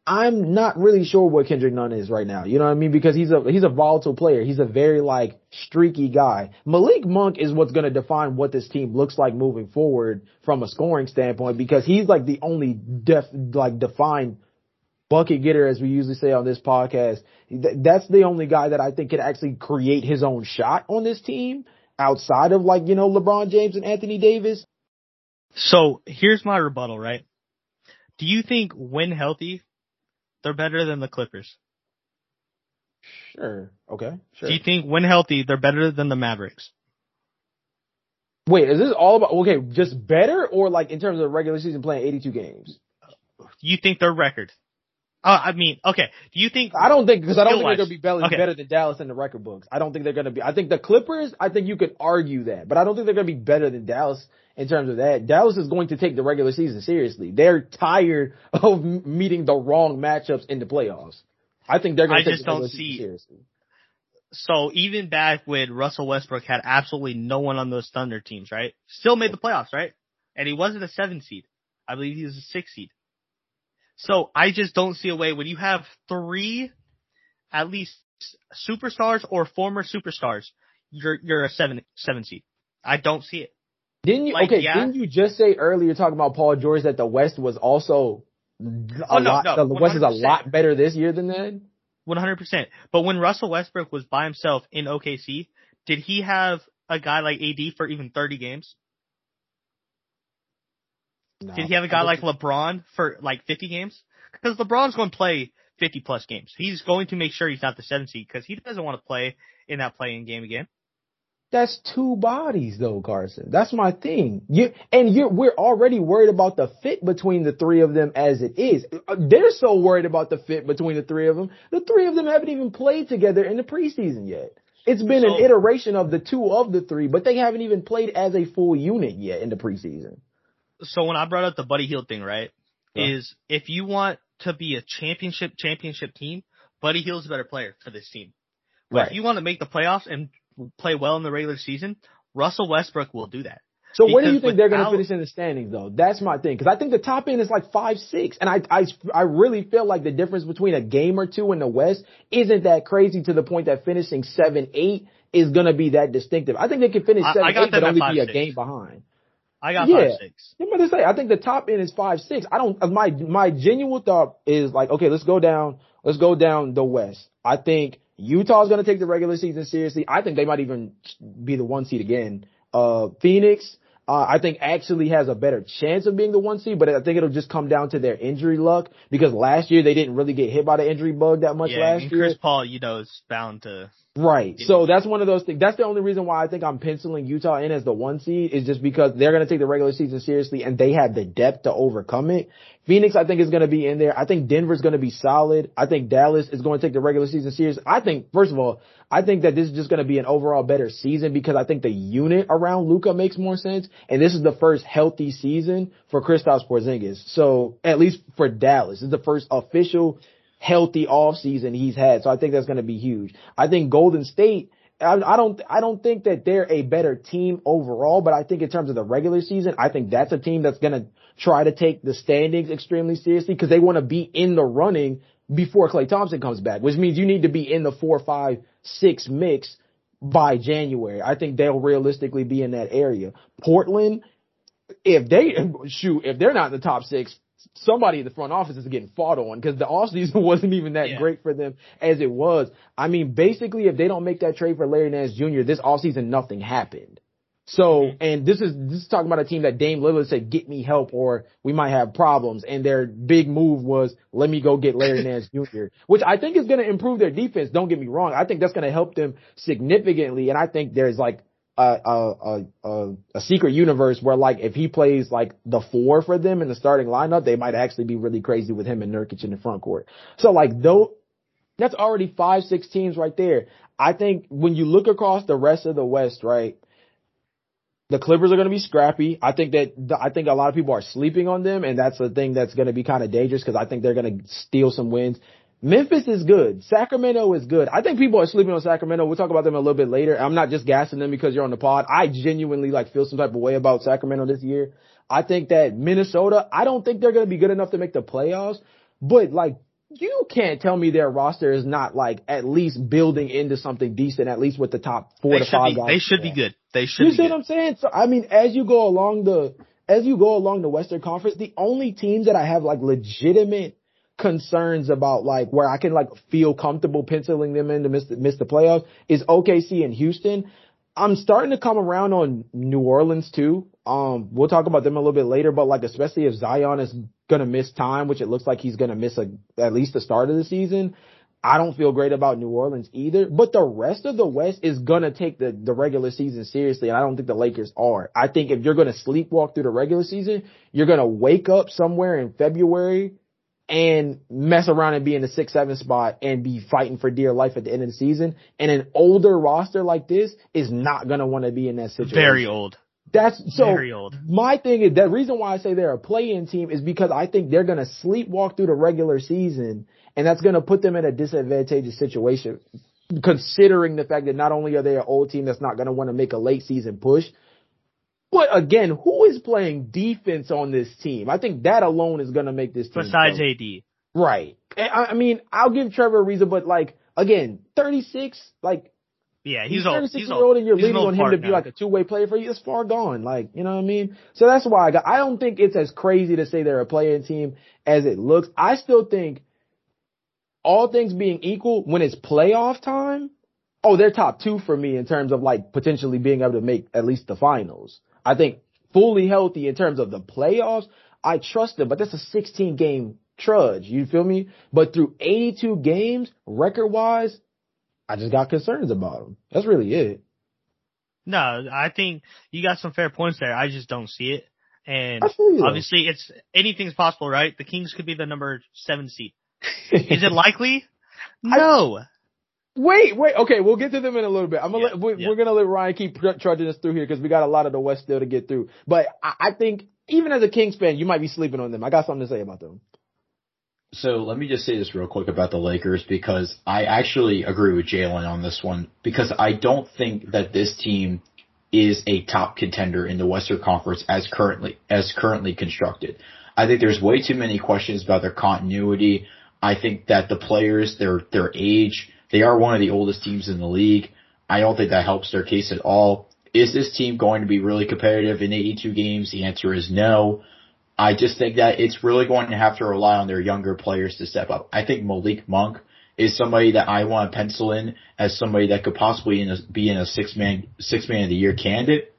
I'm not really sure what Kendrick Nunn is right now. You know what I mean? Because he's a he's a volatile player. He's a very like streaky guy. Malik Monk is what's going to define what this team looks like moving forward from a scoring standpoint because he's like the only def like defined bucket getter as we usually say on this podcast. That's the only guy that I think can actually create his own shot on this team outside of like, you know, LeBron James and Anthony Davis. So here's my rebuttal, right? Do you think when healthy, they're better than the Clippers? Sure. Okay. Sure. Do you think when healthy, they're better than the Mavericks? Wait, is this all about okay, just better or like in terms of regular season playing 82 games? You think their record? Uh, I mean, okay. Do you think? I don't think because I don't think they're gonna be better, okay. better than Dallas in the record books. I don't think they're gonna be. I think the Clippers. I think you could argue that, but I don't think they're gonna be better than Dallas in terms of that. Dallas is going to take the regular season seriously. They're tired of meeting the wrong matchups in the playoffs. I think they're going to take the regular season seriously. So even back when Russell Westbrook had absolutely no one on those Thunder teams, right? Still made the playoffs, right? And he wasn't a seven seed. I believe he was a six seed. So I just don't see a way when you have three, at least superstars or former superstars, you're you're a seven seven seed. I don't see it. Didn't you? Like, okay, yeah. didn't you just say earlier talking about Paul George that the West was also a oh, lot? No, the West is a lot better this year than that. One hundred percent. But when Russell Westbrook was by himself in OKC, did he have a guy like AD for even thirty games? No, did he have a guy like LeBron for like fifty games? Because LeBron's going to play fifty plus games. He's going to make sure he's not the seven seed because he doesn't want to play in that play-in game again. That's two bodies though, Carson. That's my thing. You, and you're, we're already worried about the fit between the three of them as it is. Uh, they're so worried about the fit between the three of them. The three of them haven't even played together in the preseason yet. It's been so, an iteration of the two of the three, but they haven't even played as a full unit yet in the preseason. So when I brought up the Buddy Hield thing, right, yeah. is if you want to be a championship championship team, Buddy Hield's a better player for this team. But right. if you want to make the playoffs and play well in the regular season, Russell Westbrook will do that. So because where do you think they're going to finish in the standings though? That's my thing. Cause I think the top end is like five, six. And I, I, I really feel like the difference between a game or two in the West isn't that crazy to the point that finishing seven, eight is going to be that distinctive. I think they can finish seven, eight, but only five, be a six. game behind. I got yeah. five, six. I'm going to say, I think the top end is five, six. I don't, my, my genuine thought is like, okay, let's go down, let's go down the West. I think Utah's going to take the regular season seriously. I think they might even be the one seed again. Uh, Phoenix, uh, I think actually has a better chance of being the one seed, but I think it'll just come down to their injury luck because last year they didn't really get hit by the injury bug that much yeah, last and year. Chris Paul, you know, is bound to. Right. So that's one of those things. That's the only reason why I think I'm penciling Utah in as the one seed is just because they're going to take the regular season seriously and they have the depth to overcome it. Phoenix, I think, is going to be in there. I think Denver's going to be solid. I think Dallas is going to take the regular season serious. I think, first of all, I think that this is just going to be an overall better season because I think the unit around Luka makes more sense. And this is the first healthy season for Kristaps Porzingis. So at least for Dallas, this is the first official healthy off season he's had. So I think that's going to be huge. I think Golden State, I, I don't, I don't think that they're a better team overall, but I think in terms of the regular season, I think that's a team that's going to try to take the standings extremely seriously because they want to be in the running before Klay Thompson comes back, which means you need to be in the four, five, six mix by January. I think they'll realistically be in that area. Portland, if they shoot, if they're not in the top six, somebody in the front office is getting fought on because the offseason wasn't even that yeah. great for them as it was. I mean, basically, if they don't make that trade for Larry Nance Jr., this offseason, nothing happened. So, mm-hmm. and this is, this is talking about a team that Dame Lillard said, get me help or we might have problems. And their big move was, let me go get Larry Nance Jr., which I think is going to improve their defense. Don't get me wrong. I think that's going to help them significantly. And I think there's like a, a, a, a secret universe where like if he plays like the four for them in the starting lineup, they might actually be really crazy with him and Nurkic in the front court. So like though, that's already five, six teams right there. I think when you look across the rest of the West, right, the Clippers are going to be scrappy. I think that I think a lot of people are sleeping on them, and that's the thing that's going to be kind of dangerous because I think they're going to steal some wins. Memphis is good. Sacramento is good. I think people are sleeping on Sacramento. We'll talk about them a little bit later. I'm not just gassing them because you're on the pod. I genuinely like feel some type of way about Sacramento this year. I think that Minnesota, I don't think they're going to be good enough to make the playoffs, but like you can't tell me their roster is not like at least building into something decent, at least with the top four they to five be, guys. They should be good. They should. You see what I'm saying? So I mean, as you go along the as you go along the Western Conference, the only teams that I have like legitimate concerns about like where I can like feel comfortable penciling them in to miss the, miss the playoffs is OKC and Houston. I'm starting to come around on New Orleans too. Um, we'll talk about them a little bit later, but like especially if Zion is gonna miss time, which it looks like he's gonna miss a, at least the start of the season. I don't feel great about New Orleans either, but the rest of the West is gonna take the, the regular season seriously, and I don't think the Lakers are. I think if you're gonna sleepwalk through the regular season, you're gonna wake up somewhere in February and mess around and be in the six, seven spot and be fighting for dear life at the end of the season. And an older roster like this is not going to want to be in that situation. Very old. That's so very old. My thing is the reason why I say they're a play-in team is because I think they're going to sleepwalk through the regular season and that's going to put them in a disadvantageous situation considering the fact that not only are they an old team that's not going to want to make a late season push, but again, who is playing defense on this team? I think that alone is going to make this team. Besides go. AD. Right. I mean, I'll give Trevor Ariza, but like, again, 36, like, yeah, he's, he's 36 he's year old and you're leaning on him to be now. like a two way player for you. It's far gone. Like, you know what I mean? So that's why I got, I don't think it's as crazy to say they're a play-in team as it looks. I still think all things being equal, when it's playoff time, oh, they're top two for me in terms of like potentially being able to make at least the finals. I think fully healthy in terms of the playoffs, I trust them, but that's a 16 game trudge. You feel me? But through 82 games, record wise, I just got concerns about them. That's really it. No, I think you got some fair points there. I just don't see it. And obviously it's anything's possible, right? The Kings could be the number seven seed. Is it likely? No. Wait, wait. Okay, we'll get to them in a little bit. I'm gonna Yeah, let, we, yeah. we're gonna let Ryan keep tr- trudging us through here because we got a lot of the West still to get through. But I, I think even as a Kings fan, you might be sleeping on them. I got something to say about them. So let me just say this real quick about the Lakers because I actually agree with Jalen on this one because I don't think that this team is a top contender in the Western Conference as currently as currently constructed. I think there's way too many questions about their continuity. I think that the players, their their age, they are one of the oldest teams in the league. I don't think that helps their case at all. Is this team going to be really competitive in 82 games? The answer is no. I just think that it's really going to have to rely on their younger players to step up. I think Malik Monk is somebody that I want to pencil in as somebody that could possibly be in a six man six man of the year candidate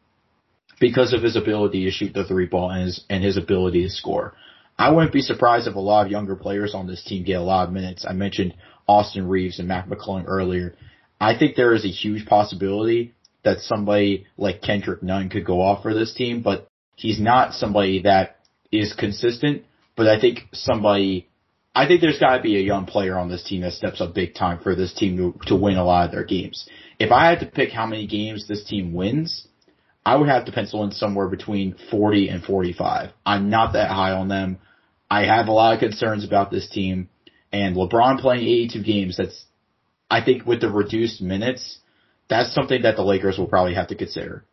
because of his ability to shoot the three ball and his and his ability to score. I wouldn't be surprised if a lot of younger players on this team get a lot of minutes. I mentioned Austin Reaves and Mac McClung earlier. I think there is a huge possibility that somebody like Kendrick Nunn could go off for this team, but he's not somebody that is consistent. But I think somebody, I think there's got to be a young player on this team that steps up big time for this team to, to win a lot of their games. If I had to pick how many games this team wins, I would have to pencil in somewhere between 40 and 45. I'm not that high on them. I have a lot of concerns about this team and LeBron playing 82 games. That's, I think with the reduced minutes, that's something that the Lakers will probably have to consider.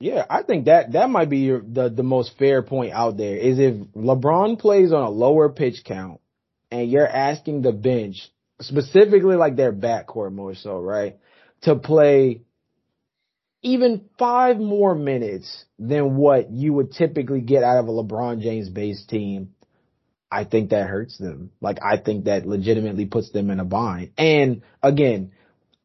Yeah, I think that that might be your, the the most fair point out there is if LeBron plays on a lower pitch count and you're asking the bench specifically like their backcourt more so, right, to play even five more minutes than what you would typically get out of a LeBron James based team. I think that hurts them. Like I think that legitimately puts them in a bind. And again,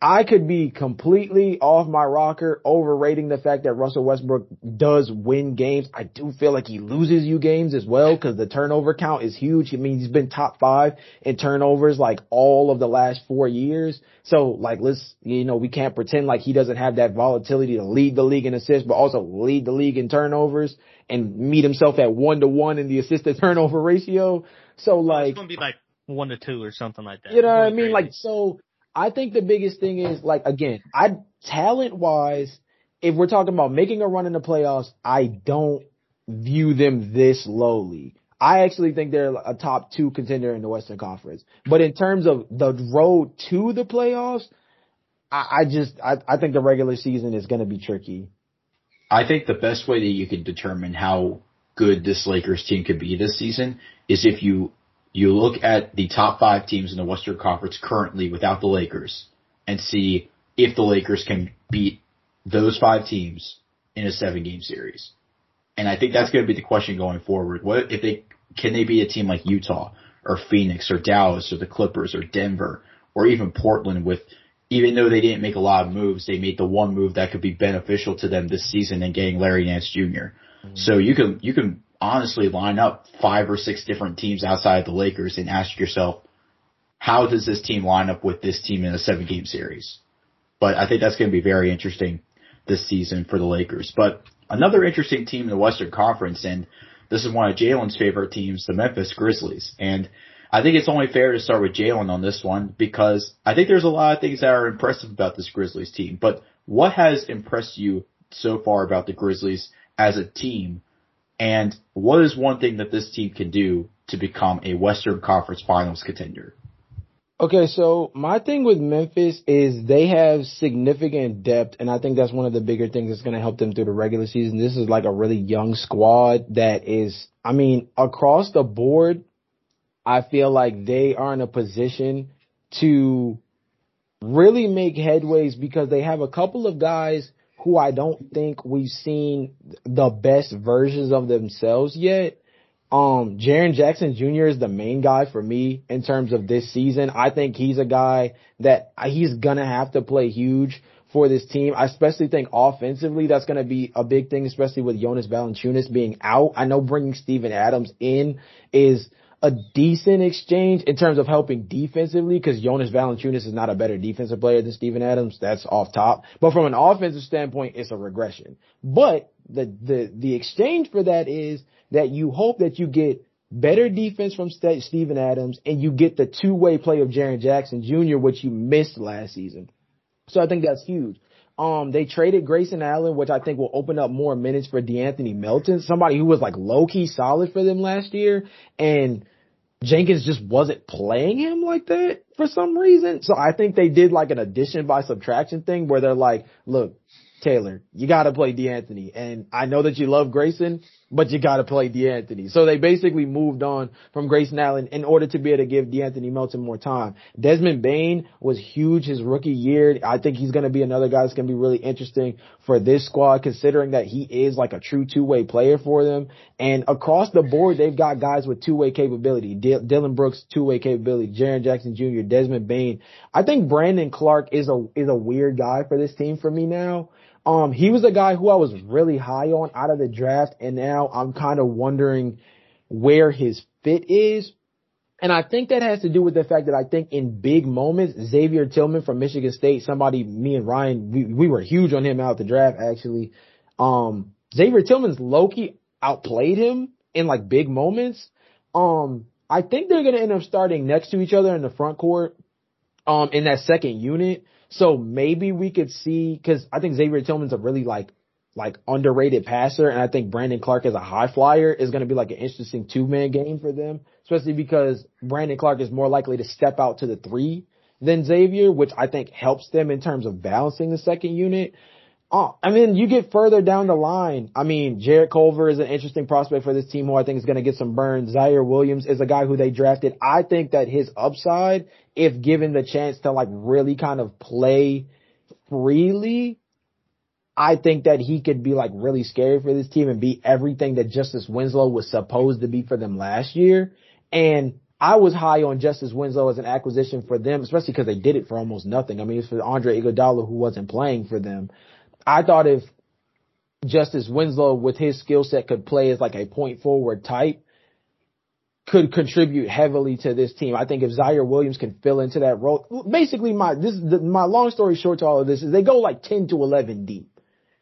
I could be completely off my rocker, overrating the fact that Russell Westbrook does win games. I do feel like he loses you games as well because the turnover count is huge. I mean, he's been top five in turnovers like all of the last four years. So like, let's, you know, we can't pretend like he doesn't have that volatility to lead the league in assists, but also lead the league in turnovers and meet himself at one to one in the assist to turnover ratio. So like, it's gonna be like one to two or something like that. you know what I mean? Like, so I think the biggest thing is like, again, I talent wise, if we're talking about making a run in the playoffs, I don't view them this lowly. I actually think they're a top two contender in the Western Conference. But in terms of the road to the playoffs, I, I just, I, I think the regular season is going to be tricky. I think the best way that you can determine how good this Lakers team could be this season is if you you look at the top five teams in the Western Conference currently without the Lakers and see if the Lakers can beat those five teams in a seven game series. And I think that's going to be the question going forward. What if they can they be a team like Utah or Phoenix or Dallas or the Clippers or Denver or even Portland with even though they didn't make a lot of moves, they made the one move that could be beneficial to them this season in getting Larry Nance junior mm-hmm. So you can you can honestly line up five or six different teams outside the Lakers and ask yourself, how does this team line up with this team in a seven game series? But I think that's going to be very interesting this season for the Lakers. But another interesting team in the Western Conference, and this is one of Jalen's favorite teams, the Memphis Grizzlies. And I think it's only fair to start with Jalen on this one because I think there's a lot of things that are impressive about this Grizzlies team. But what has impressed you so far about the Grizzlies as a team? And what is one thing that this team can do to become a Western Conference Finals contender? Okay, so my thing with Memphis is they have significant depth, and I think that's one of the bigger things that's going to help them through the regular season. This is like a really young squad that is, I mean, across the board, I feel like they are in a position to really make headways because they have a couple of guys who I don't think we've seen the best versions of themselves yet. Um, Jaren Jackson Jr. is the main guy for me in terms of this season. I think he's a guy that he's gonna have to play huge for this team. I especially think offensively that's gonna be a big thing, especially with Jonas Valanciunas being out. I know bringing Steven Adams in is a decent exchange in terms of helping defensively because Jonas Valanciunas is not a better defensive player than Steven Adams. That's off top. But from an offensive standpoint, it's a regression. But the, the, the exchange for that is that you hope that you get better defense from St- Steven Adams and you get the two-way play of Jaren Jackson Jr., which you missed last season. So I think that's huge. Um, they traded Grayson Allen, which I think will open up more minutes for De'Anthony Melton, somebody who was like low key solid for them last year. And Jenkins just wasn't playing him like that for some reason. So I think they did like an addition by subtraction thing where they're like, look, Taylor, you gotta play De'Anthony. And I know that you love Grayson, but you gotta play De'Anthony. So they basically moved on from Grayson Allen in order to be able to give De'Anthony Melton more time. Desmond Bane was huge his rookie year. I think he's gonna be another guy that's gonna be really interesting for this squad considering that he is like a true two-way player for them. And across the board, they've got guys with two-way capability. D- Dillon Brooks, two-way capability. Jaren Jackson Jr., Desmond Bane. I think Brandon Clarke is a, is a weird guy for this team for me now. Um, he was a guy who I was really high on out of the draft, and now I'm kind of wondering where his fit is. And I think that has to do with the fact that I think in big moments, Xavier Tillman from Michigan State, somebody, me and Ryan, we, we were huge on him out of the draft actually. Um, Xavier Tillman's Loki outplayed him in like big moments. Um, I think they're going to end up starting next to each other in the front court, um, in that second unit. So maybe we could see, cause I think Xavier Tillman's a really like, like underrated passer. And I think Brandon Clarke as a high flyer is going to be like an interesting two man game for them, especially because Brandon Clarke is more likely to step out to the three than Xavier, which I think helps them in terms of balancing the second unit. Oh, I mean, you get further down the line. I mean, Jarrett Culver is an interesting prospect for this team who I think is going to get some burn. Ziaire Williams is a guy who they drafted. I think that his upside, if given the chance to like really kind of play freely, I think that he could be like really scary for this team and be everything that Justice Winslow was supposed to be for them last year. And I was high on Justice Winslow as an acquisition for them, especially because they did it for almost nothing. I mean, it's for Andre Iguodala who wasn't playing for them. I thought if Justice Winslow with his skill set could play as like a point forward type, could contribute heavily to this team. I think if Ziaire Williams can fill into that role, basically my this the, my long story short to all of this is they go like 10 to 11 deep.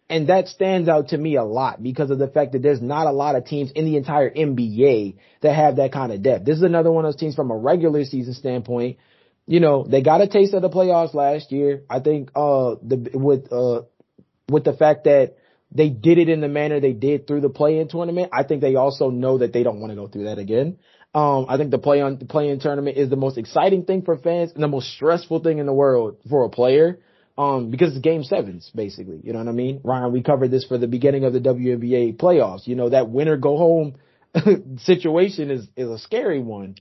And that stands out to me a lot because of the fact that there's not a lot of teams in the entire NBA that have that kind of depth. This is another one of those teams from a regular season standpoint. You know, they got a taste of the playoffs last year. I think, uh, the, with, uh, with the fact that they did it in the manner they did through the play-in tournament, I think they also know that they don't want to go through that again. Um, I think the play on the play-in tournament is the most exciting thing for fans and the most stressful thing in the world for a player. Um, because it's game sevens, basically. You know what I mean? Ryan, we covered this for the beginning of the WNBA playoffs. You know, that winner go home situation is, is a scary one.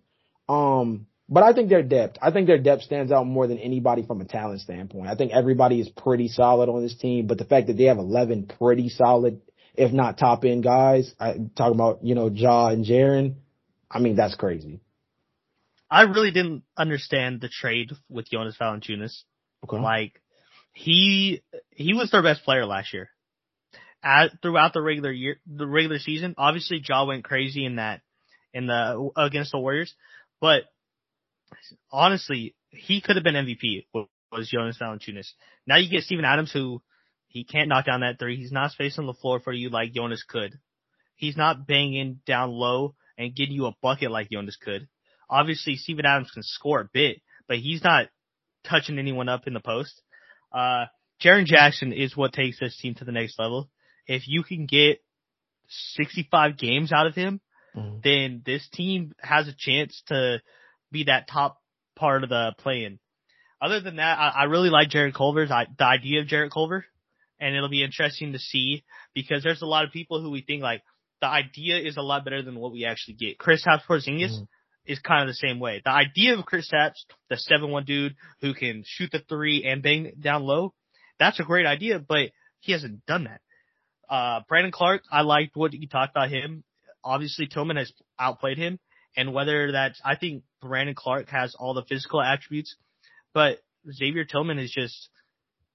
Um, but I think their depth, I think their depth stands out more than anybody from a talent standpoint. I think everybody is pretty solid on this team, but the fact that they have 11 pretty solid, if not top end guys, I talking about, you know, Jaw and Jaren, I mean, that's crazy. I really didn't understand the trade with Jonas Valanciunas. Okay. Like, he, he was their best player last year. At, throughout the regular year, the regular season, obviously Jaw went crazy in that, in the, against the Warriors, but honestly, he could have been MVP was Jonas Valanciunas. Now you get Steven Adams who he can't knock down that three. He's not spacing the floor for you like Jonas could. He's not banging down low and getting you a bucket like Jonas could. Obviously, Steven Adams can score a bit, but he's not touching anyone up in the post. Uh, Jaren Jackson is what takes this team to the next level. If you can get 65 games out of him, mm-hmm. then this team has a chance to be that top part of the play-in. Other than that, I, I really like Jarrett Culver's I, the idea of Jarrett Culver, and it'll be interesting to see because there's a lot of people who we think like the idea is a lot better than what we actually get. Chris Kristaps Porzingis mm. is kind of the same way. The idea of Chris Kristaps, the seven one dude who can shoot the three and bang down low, that's a great idea, but he hasn't done that. Uh, Brandon Clarke, I liked what you talked about him. Obviously, Tillman has outplayed him, and whether that's, I think Brandon Clarke has all the physical attributes, but Xavier Tillman has just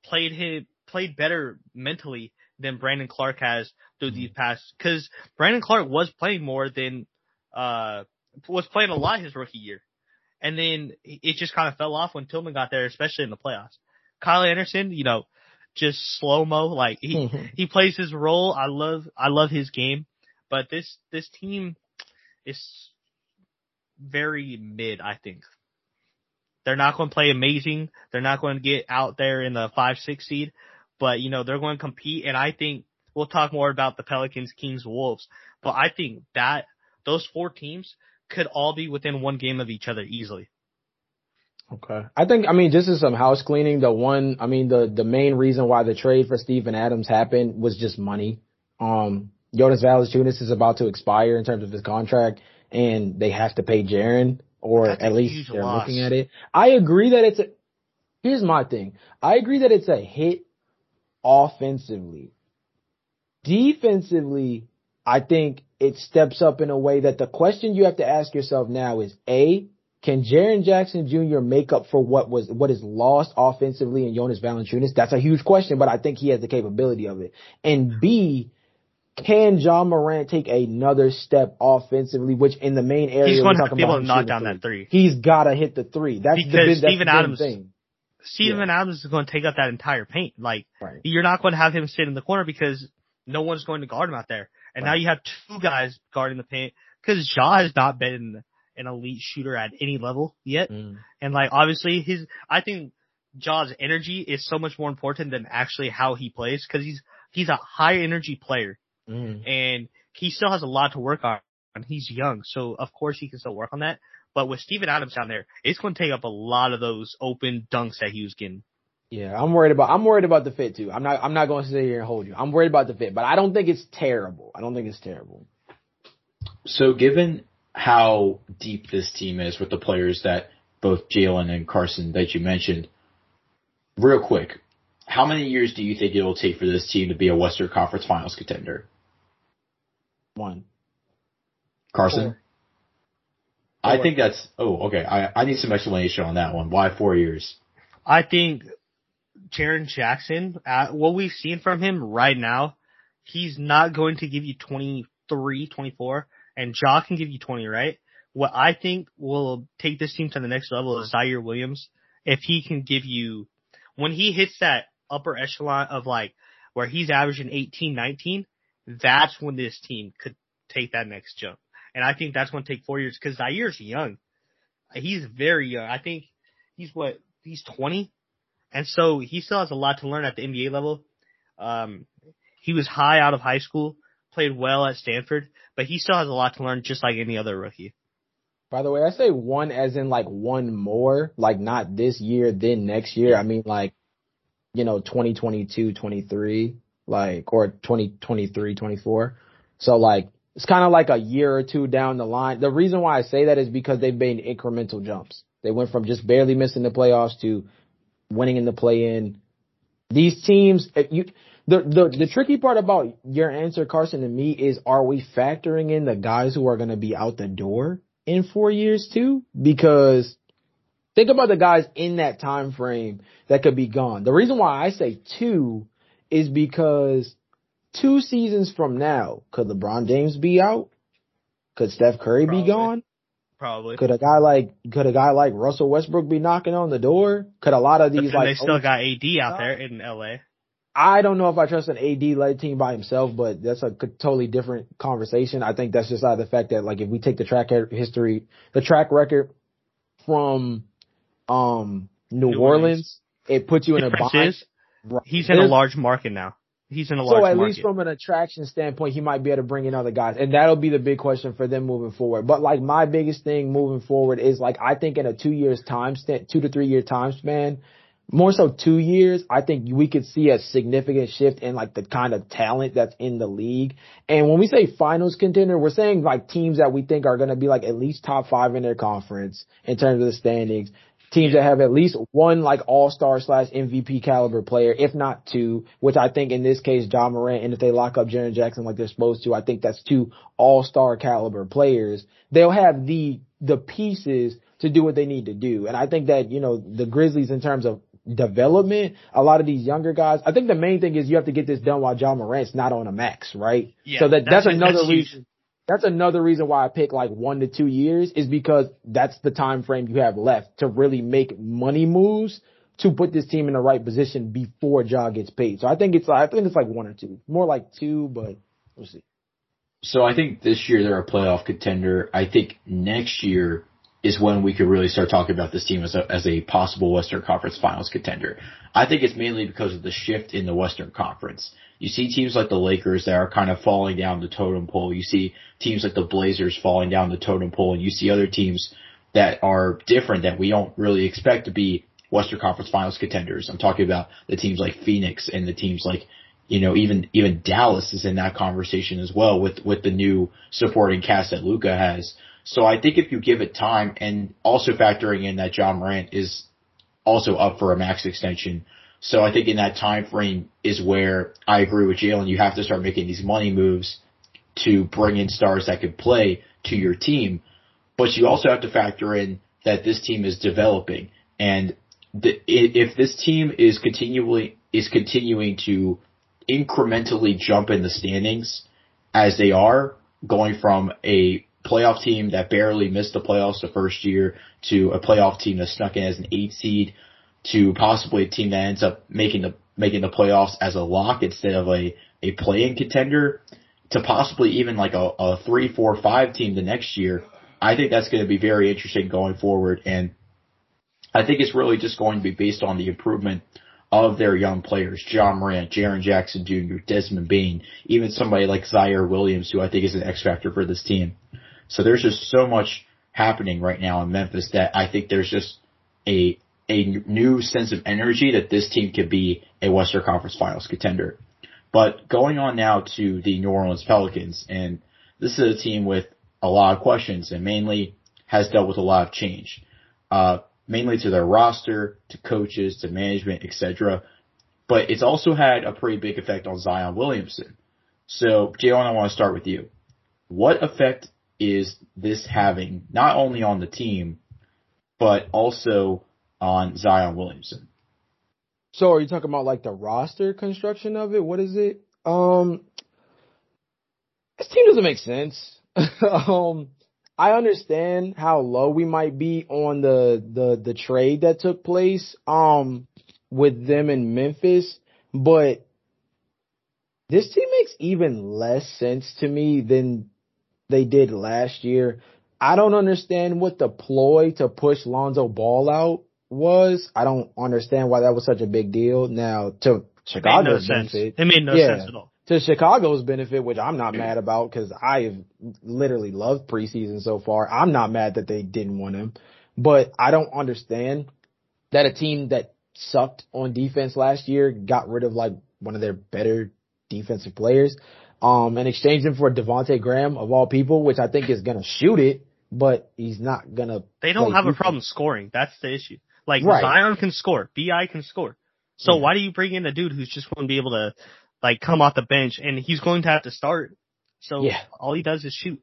played him, played better mentally than Brandon Clarke has through these past, cause Brandon Clarke was playing more than, uh, was playing a lot his rookie year. And then it just kind of fell off when Tillman got there, especially in the playoffs. Kyle Anderson, you know, just slow mo, like he, Mm-hmm. he plays his role. I love, I love his game, but this, this team is very mid, I think. They're not going to play amazing. They're not going to get out there in the five, six seed, but you know, they're going to compete. And I think we'll talk more about the Pelicans, Kings, Wolves, but I think that those four teams could all be within one game of each other easily. Okay. I think, I mean, just as some house cleaning, the one, I mean, the, the main reason why the trade for Steven Adams happened was just money. Um, Jonas Valanciunas is about to expire in terms of his contract and they have to pay Jaren or That's at least they're loss. looking at it. I agree that it's a, here's my thing. I agree that it's a hit offensively. Defensively, I think it steps up in a way that the question you have to ask yourself now is A, can Jaren Jackson Jr. make up for what was what is lost offensively in Jonas Valanciunas? That's a huge question, but I think he has the capability of it. And B, can Ja Morant take another step offensively, which in the main area He's we're going to be able to knock down three. that three. He's got to hit the three. That's the Because big, that's Steven the Adams- thing. Steven Adams is going to take up that entire paint. Like Right. you're not going to have him sit in the corner because no one's going to guard him out there. And now you have two guys guarding the paint because Ja has not been an elite shooter at any level yet. Mm. And like obviously his, I think Ja's energy is so much more important than actually how he plays because he's he's a high energy player Mm. and he still has a lot to work on. He's young, so of course he can still work on that. But with Steven Adams down there, it's going to take up a lot of those open dunks that he was getting. Yeah, I'm worried about I'm worried about the fit too. I'm not I'm not going to sit here and hold you. I'm worried about the fit, but I don't think it's terrible. I don't think it's terrible. So given how deep this team is with the players that both Jalen and Carson that you mentioned, real quick, how many years do you think it will take for this team to be a Western Conference Finals contender? One. Carson? Four. I Four. think that's, oh, okay. I, I need some explanation on that one. Why four years? I think Jaren Jackson, uh, what we've seen from him right now, he's not going to give you 23, 24, and Ja can give you 20, right? What I think will take this team to the next level is Ziaire Williams. If he can give you, when he hits that upper echelon of like, where he's averaging 18, 19, that's when this team could take that next jump. And I think that's going to take four years because Ziaire's young. He's very young. I think he's what, he's 20. And so he still has a lot to learn at the NBA level. Um, he was high out of high school, played well at Stanford, but he still has a lot to learn just like any other rookie. By the way, I say one as in like one more, like not this year, then next year. I mean like, you know, 2022, 23, like, or 2023, 24. So like, it's kind of like a year or two down the line. The reason why I say that is because they've made incremental jumps. They went from just barely missing the playoffs to winning in the play-in. These teams, if you, the, the, the tricky part about your answer, Carson, and me is are we factoring in the guys who are going to be out the door in four years too? Because think about the guys in that time frame that could be gone. The reason why I say two is because two seasons from now, could LeBron James be out? Could Steph Curry Probably. be gone? Probably. Could a guy like could a guy like Russell Westbrook be knocking on the door? Could a lot of these like they still got AD out there in LA. I don't know if I trust an AD led team by himself, but that's a totally different conversation. I think that's just out of the fact that like if we take the track history, the track record from um New, New Orleans, Orleans. it puts you in a bind. is, he's in a large market now. He's in a large. So at market. least from an attraction standpoint, he might be able to bring in other guys, and that'll be the big question for them moving forward. But like my biggest thing moving forward is like I think in a two years time span, two to three year time span, more so two years, I think we could see a significant shift in like the kind of talent that's in the league. And when we say finals contender, we're saying like teams that we think are going to be like at least top five in their conference in terms of the standings. Teams that have at least one like all-star slash MVP caliber player, if not two, which I think in this case, Ja Morant, and if they lock up Jaren Jackson like they're supposed to, I think that's two all-star caliber players. They'll have the, the pieces to do what they need to do. And I think that, you know, the Grizzlies in terms of development, a lot of these younger guys, I think the main thing is you have to get this done while Ja Morant's not on a max, right? Yeah, so that, that's, that's- another that's reason. That's another reason why I pick like one to two years is because that's the time frame you have left to really make money moves to put this team in the right position before Ja gets paid. So I think it's I think it's like one or two, more like two, but we'll see. So I think this year they're a playoff contender. I think next year is when we could really start talking about this team as a, as a possible Western Conference Finals contender. I think it's mainly because of the shift in the Western Conference. You see teams like the Lakers that are kind of falling down the totem pole. You see teams like the Blazers falling down the totem pole, and you see other teams that are different that we don't really expect to be Western Conference Finals contenders. I'm talking about the teams like Phoenix and the teams like you know, even even Dallas is in that conversation as well with with the new supporting cast that Luka has. So I think if you give it time and also factoring in that Ja Morant is also up for a max extension. So I think in that time frame is where I agree with Jalen. You have to start making these money moves to bring in stars that could play to your team. But you also have to factor in that this team is developing. And the, if this team is continually, is continuing to incrementally jump in the standings as they are going from a playoff team that barely missed the playoffs the first year to a playoff team that snuck in as an eight seed to possibly a team that ends up making the making the playoffs as a lock instead of a a play-in contender to possibly even like a, a three, four, five team the next year. I think that's going to be very interesting going forward, and I think it's really just going to be based on the improvement of their young players, Ja Morant, Jaren Jackson Jr., Desmond Bane, even somebody like Ziaire Williams, who I think is an X factor for this team. So there's just so much happening right now in Memphis that I think there's just a a new sense of energy that this team could be a Western Conference Finals contender. But going on now to the New Orleans Pelicans, and this is a team with a lot of questions and mainly has dealt with a lot of change, uh, mainly to their roster, to coaches, to management, etc. But it's also had a pretty big effect on Zion Williamson. So, Jalen, I want to start with you. What effect is this having not only on the team, but also on Zion Williamson? So are you talking about like the roster construction of it? What is it? Um, this team doesn't make sense. um, I understand how low we might be on the, the, the trade that took place, um, with them in Memphis, but this team makes even less sense to me than they did last year. I don't understand what the ploy to push Lonzo Ball out was. I don't understand why that was such a big deal. Now to Chicago's no benefit, it made no yeah, sense at all. To Chicago's benefit, which I'm not mad about because I have literally loved preseason so far. I'm not mad that they didn't want him, but I don't understand that a team that sucked on defense last year got rid of like one of their better defensive players um, and exchange him for Devonte Graham of all people, which I think is gonna shoot it, but he's not gonna. They don't have defense. a problem scoring. That's the issue. Like right. Zion can score, Bi can score. So yeah. why do you bring in a dude who's just going to be able to like come off the bench and he's going to have to start? So yeah. all he does is shoot.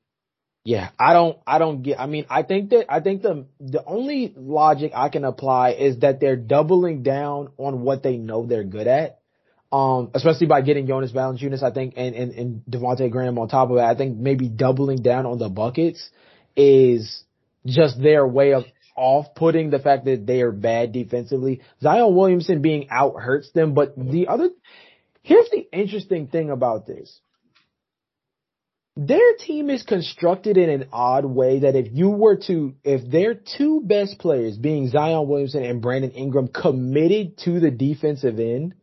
Yeah, I don't, I don't get, I mean, I think that, I think the, the only logic I can apply is that they're doubling down on what they know they're good at um, especially by getting Jonas Valanciunas, I think, and, and, and Devonte Graham on top of it. I think maybe doubling down on the buckets is just their way of off-putting the fact that they are bad defensively. Zion Williamson being out hurts them, but the other, here's the interesting thing about this. Their team is constructed in an odd way that if you were to, if their two best players being Zion Williamson and Brandon Ingram committed to the defensive end,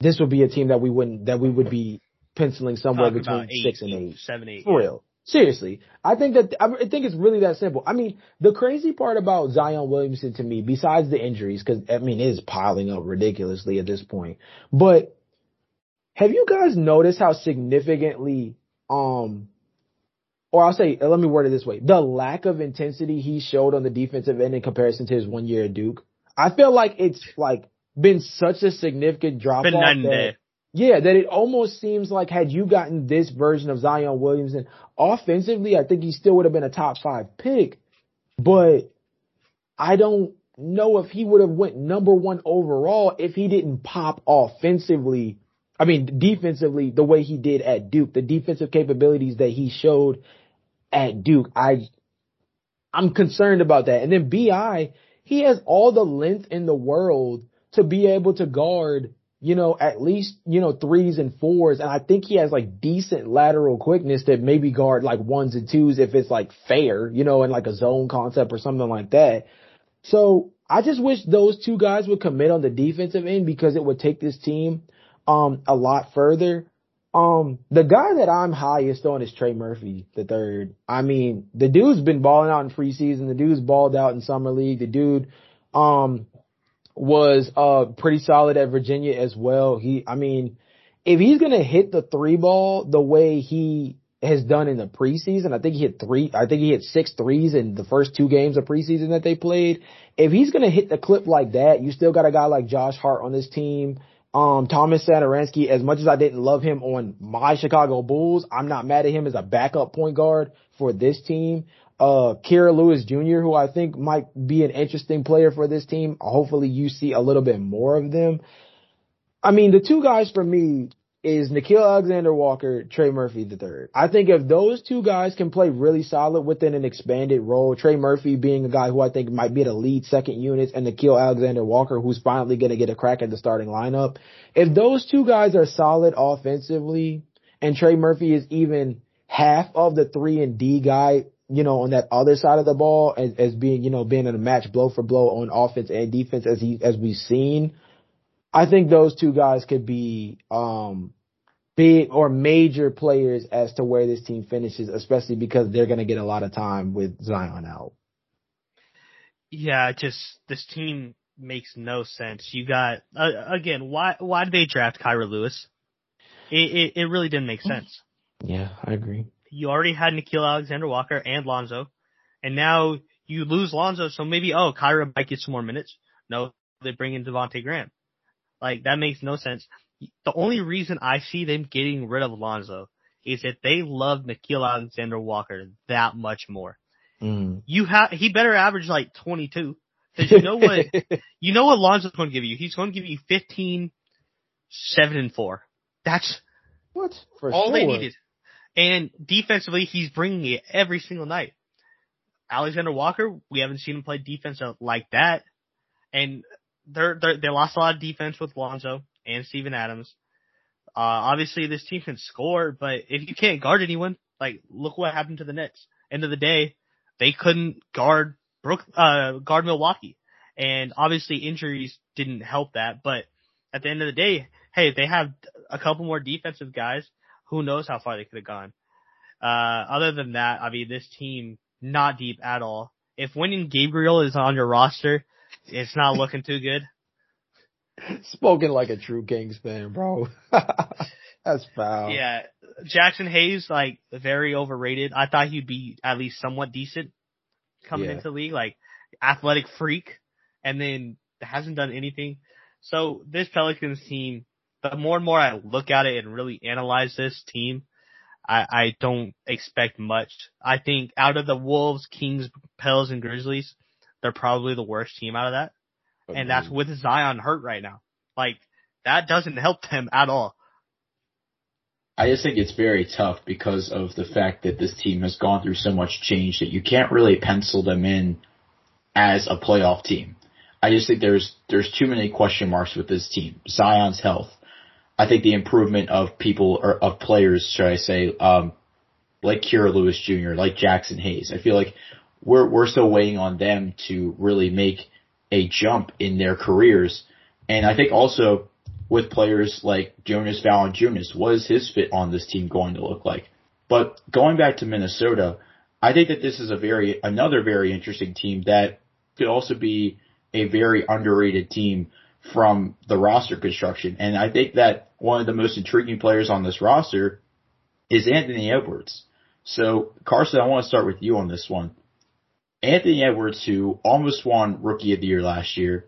this would be a team that we wouldn't that we would be penciling somewhere Talking between eight, six and eight, seven, eight. For real. Seriously, I think that I think it's really that simple. I mean, the crazy part about Zion Williamson to me, besides the injuries, because I mean it is piling up ridiculously at this point. But have you guys noticed how significantly, um, or I'll say, let me word it this way: the lack of intensity he showed on the defensive end in comparison to his one year at Duke. I feel like it's like been such a significant drop off yeah, that it almost seems like had you gotten this version of Zion Williamson offensively, I think he still would have been a top five pick. But I don't know if he would have went number one overall if he didn't pop offensively I mean, defensively, the way he did at Duke, the defensive capabilities that he showed at Duke, I, I'm concerned about that. And then BI, he has all the length in the world to be able to guard, you know, at least, you know, threes and fours. And I think he has like decent lateral quickness that maybe guard like ones and twos if it's like fair, you know, in like a zone concept or something like that. So I just wish those two guys would commit on the defensive end because it would take this team um a lot further. Um, the guy that I'm highest on is Trey Murphy, the third. I mean, the dude's been balling out in preseason. The dude's balled out in summer league. The dude, um, was, uh, pretty solid at Virginia as well. He, I mean, if he's to hit the three ball the way he has done in the preseason, I think he hit three, I think he hit six threes in the first two games of preseason that they played. If he's to hit the clip like that, you still got a guy like Josh Hart on this team um, Thomas Satoransky, as much as I didn't love him on my Chicago Bulls, I'm not mad at him as a backup point guard for this team. Uh, Kira Lewis Jr., who I think might be an interesting player for this team. Hopefully you see a little bit more of them. I mean, the two guys for me is Nickeil Alexander Walker, Trey Murphy the third. I think if those two guys can play really solid within an expanded role, Trey Murphy being a guy who I think might be the lead second unit and Nickeil Alexander Walker who's finally going to get a crack at the starting lineup. If those two guys are solid offensively and Trey Murphy is even half of the three and D guy, you know, on that other side of the ball as, as being, you know, being in a match blow for blow on offense and defense as he, as we've seen, I think those two guys could be um big or major players as to where this team finishes, especially because they're going to get a lot of time with Zion out. Yeah, just this team makes no sense. You got uh, again, why why did they draft Kira Lewis? It, it it really didn't make sense. Yeah, I agree. You already had Nickeil Alexander Walker and Lonzo, and now you lose Lonzo, so maybe oh Kira might get some more minutes. No, they bring in Devonte Graham. Like that makes no sense. The only reason I see them getting rid of Lonzo is that they love Nickeil Alexander Walker that much more. Mm. You have he better average like 22 because you know what you know what Lonzo's going to give you. He's going to give you 15, seven and four. That's what for all sure. they needed. And defensively, he's bringing it every single night. Alexander Walker, we haven't seen him play defense like that. And they're, they're, they lost a lot of defense with Lonzo and Steven Adams. Uh, obviously this team can score, but if you can't guard anyone, like look what happened to the Nets. End of the day, they couldn't guard Brook, uh, guard Milwaukee. And obviously injuries didn't help that, but at the end of the day, hey, they have a couple more defensive guys. Who knows how far they could have gone. Uh, other than that, I mean, this team not deep at all. If Wenyen Gabriel is on your roster, it's not looking too good. Spoken like a true Kings fan, bro. That's foul. Yeah, Jaxson Hayes like very overrated. I thought he'd be at least somewhat decent coming Yeah. into the league, like athletic freak, and then hasn't done anything. So this Pelicans team, the more and more I look at it and really analyze this team, I, I don't expect much. I think out of the Wolves, Kings, Pels, and Grizzlies, they're probably the worst team out of that. And that's with Zion hurt right now. Like, that doesn't help them at all. I just think it's very tough because of the fact that this team has gone through so much change that you can't really pencil them in as a playoff team. I just think there's there's too many question marks with this team. Zion's health. I think the improvement of people or of players, should I say, um, like Kira Lewis Jr., like Jaxson Hayes. I feel like we're we're still waiting on them to really make a jump in their careers. And I think also with players like Jonas Valanciunas, what is his fit on this team going to look like? But going back to Minnesota, I think that this is a very another very interesting team that could also be a very underrated team from the roster construction. And I think that one of the most intriguing players on this roster is Anthony Edwards. So Carson, I want to start with you on this one. Anthony Edwards, who almost won Rookie of the Year last year,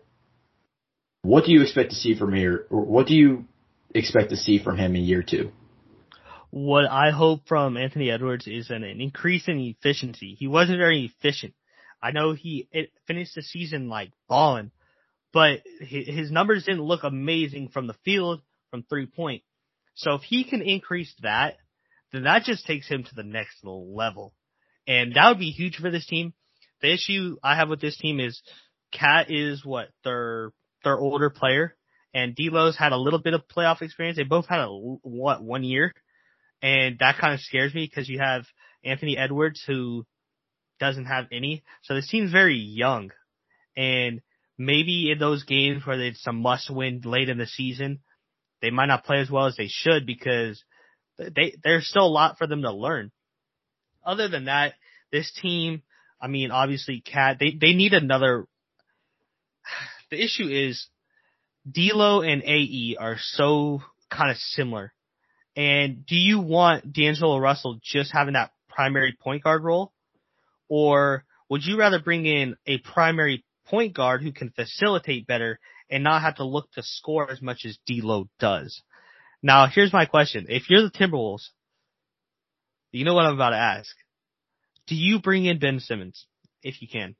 what do you expect to see from here? Or what do you expect to see from him in year two? What I hope from Anthony Edwards is an, an increase in efficiency. He wasn't very efficient. I know he finished the season like balling, but his, numbers didn't look amazing from the field, from three point. So if he can increase that, then that just takes him to the next level. And that would be huge for this team. The issue I have with this team is KAT is what their their older player, and D'Lo's had a little bit of playoff experience. They both had a what one year, and that kind of scares me because you have Anthony Edwards who doesn't have any. So this team's very young, and maybe in those games where it's a must win late in the season, they might not play as well as they should because they there's still a lot for them to learn. Other than that, this team, I mean, obviously, KAT they they need another. The issue is, D'Lo and AE are so kind of similar. And do you want D'Angelo Russell just having that primary point guard role? Or would you rather bring in a primary point guard who can facilitate better and not have to look to score as much as D'Lo does? Now, here's my question. If you're the Timberwolves, you know what I'm about to ask. Do you bring in Ben Simmons if you can?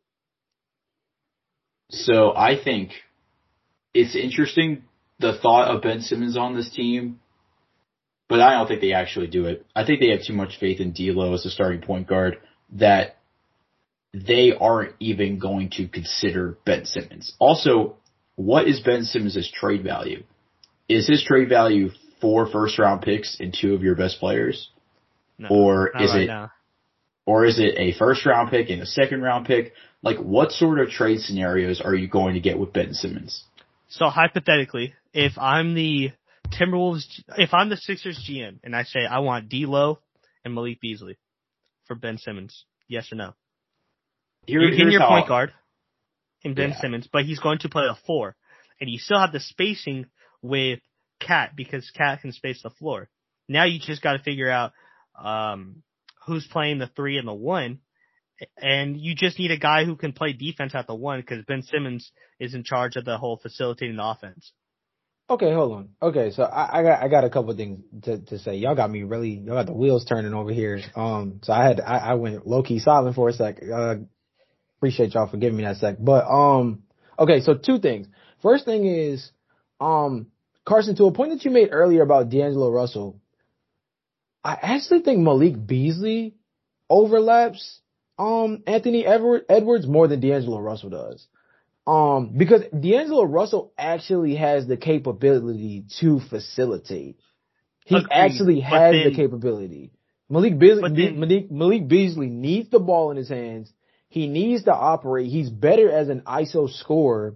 So I think it's interesting the thought of Ben Simmons on this team, but I don't think they actually do it. I think they have too much faith in D'Lo as a starting point guard that they aren't even going to consider Ben Simmons. Also, what is Ben Simmons' trade value? Is his trade value four first round picks and two of your best players? No, or is right it now. or is it a first round pick and a second round pick? Like what sort of trade scenarios are you going to get with Ben Simmons? So hypothetically, if I'm the Timberwolves, if I'm the Sixers GM and I say I want D'Lo and Malik Beasley for Ben Simmons, yes or no? Here, You're getting here's your how- point guard in Ben Yeah. Simmons, but he's going to play a four, and you still have the spacing with KAT because KAT can space the floor. Now you just got to figure out um, who's playing the three and the one, and you just need a guy who can play defense at the one because Ben Simmons is in charge of the whole facilitating the offense. Okay, hold on. Okay, so I, I got I got a couple things to, to say. Y'all got me really y'all got the wheels turning over here. Um, so I had I, I went low key silent for a sec. Uh, appreciate y'all for giving me that sec. But um, okay, so two things. First thing is, um, Carson, to a point that you made earlier about D'Angelo Russell, I actually think Malik Beasley overlaps um Anthony Edward, Edwards more than D'Angelo Russell does. Um, because D'Angelo Russell actually has the capability to facilitate. He Agreed, actually has the capability. Malik Beasley, then- Malik, Malik Beasley needs the ball in his hands. He needs to operate. He's better as an ISO scorer.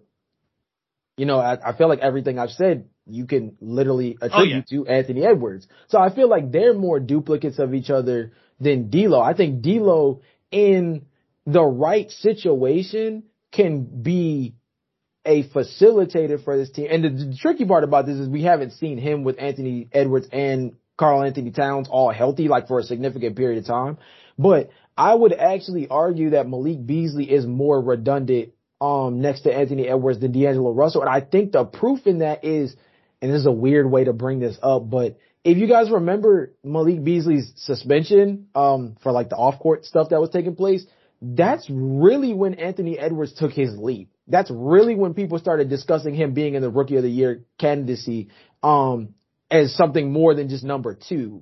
You know, I, I feel like everything I've said, you can literally oh, attribute to Anthony Edwards. So I feel like they're more duplicates of each other than D'Lo. I think D'Lo in the right situation can be a facilitator for this team. And the, the tricky part about this is we haven't seen him with Anthony Edwards and Karl-Anthony Towns all healthy, like for a significant period of time. But I would actually argue that Malik Beasley is more redundant um next to Anthony Edwards than D'Angelo Russell. And I think the proof in that is, and this is a weird way to bring this up, but if you guys remember Malik Beasley's suspension um for like the off court stuff that was taking place, that's really when Anthony Edwards took his leap. That's really when people started discussing him being in the rookie of the year candidacy um as something more than just number 2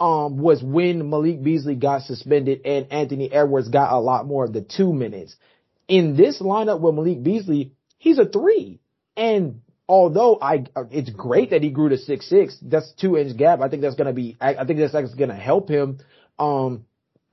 um, was when Malik Beasley got suspended and Anthony Edwards got a lot more of the two minutes. In this lineup with Malik Beasley, he's a three. And although I, it's great that he grew to six six. That's two inch gap. I think that's gonna be. I, I think that's gonna help him. Um,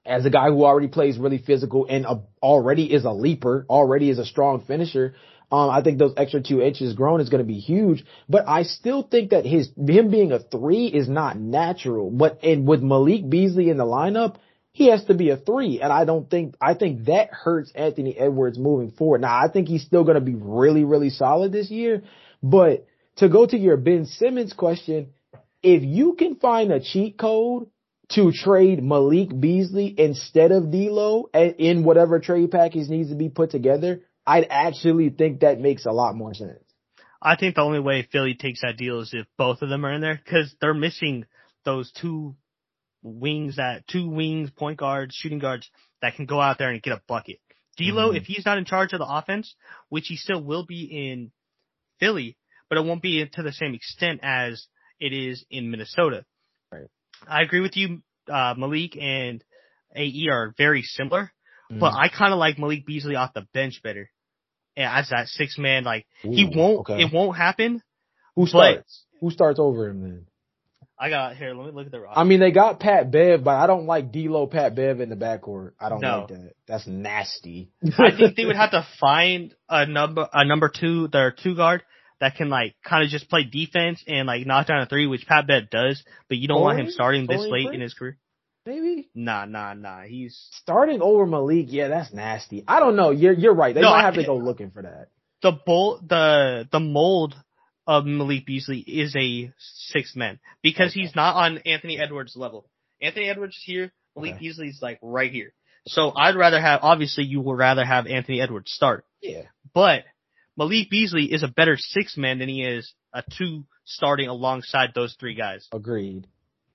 as a guy who already plays really physical and uh, already is a leaper, already is a strong finisher. Um, I think those extra two inches grown is going to be huge, but I still think that his, him being a three is not natural. But, and with Malik Beasley in the lineup, he has to be a three. And I don't think, I think that hurts Anthony Edwards moving forward. Now, I think he's still going to be really, really solid this year, but to go to your Ben Simmons question, if you can find a cheat code to trade Malik Beasley instead of D'Lo in whatever trade package needs to be put together, I'd actually think that makes a lot more sense. I think the only way Philly takes that deal is if both of them are in there because they're missing those two wings that two wings, point guards, shooting guards that can go out there and get a bucket. D'Lo, Mhm. if he's not in charge of the offense, which he still will be in Philly, but it won't be to the same extent as it is in Minnesota. Right. I agree with you. Uh, Malik and AE are very similar, Mm. but I kind of like Malik Beasley off the bench better. Yeah, as that six man, like he won't, okay. it won't happen. Who starts? Who starts over him then? I got here. Let me look at the roster. I mean, they got Pat Bev, but I don't like D'Lo, Pat Bev in the backcourt. I don't No. like that. That's nasty. I think they would have to find a number, a number two, their two guard that can like kind of just play defense and like knock down a three, which Pat Bev does, but you don't want him starting this late Prince? in his career. Maybe Nah, nah, nah. He's starting over Malik. Yeah, that's nasty. I don't know. You're you're right. They No, might I- have to go looking for that. the bolt, the the mold of Malik Beasley is a six man because Okay. he's not on Anthony Edwards level. Anthony Edwards is here. Malik Okay. Beasley's like right here. So I'd rather have, obviously you would rather have Anthony Edwards start, Yeah. but Malik Beasley is a better six man than he is a two starting alongside those three guys. Agreed.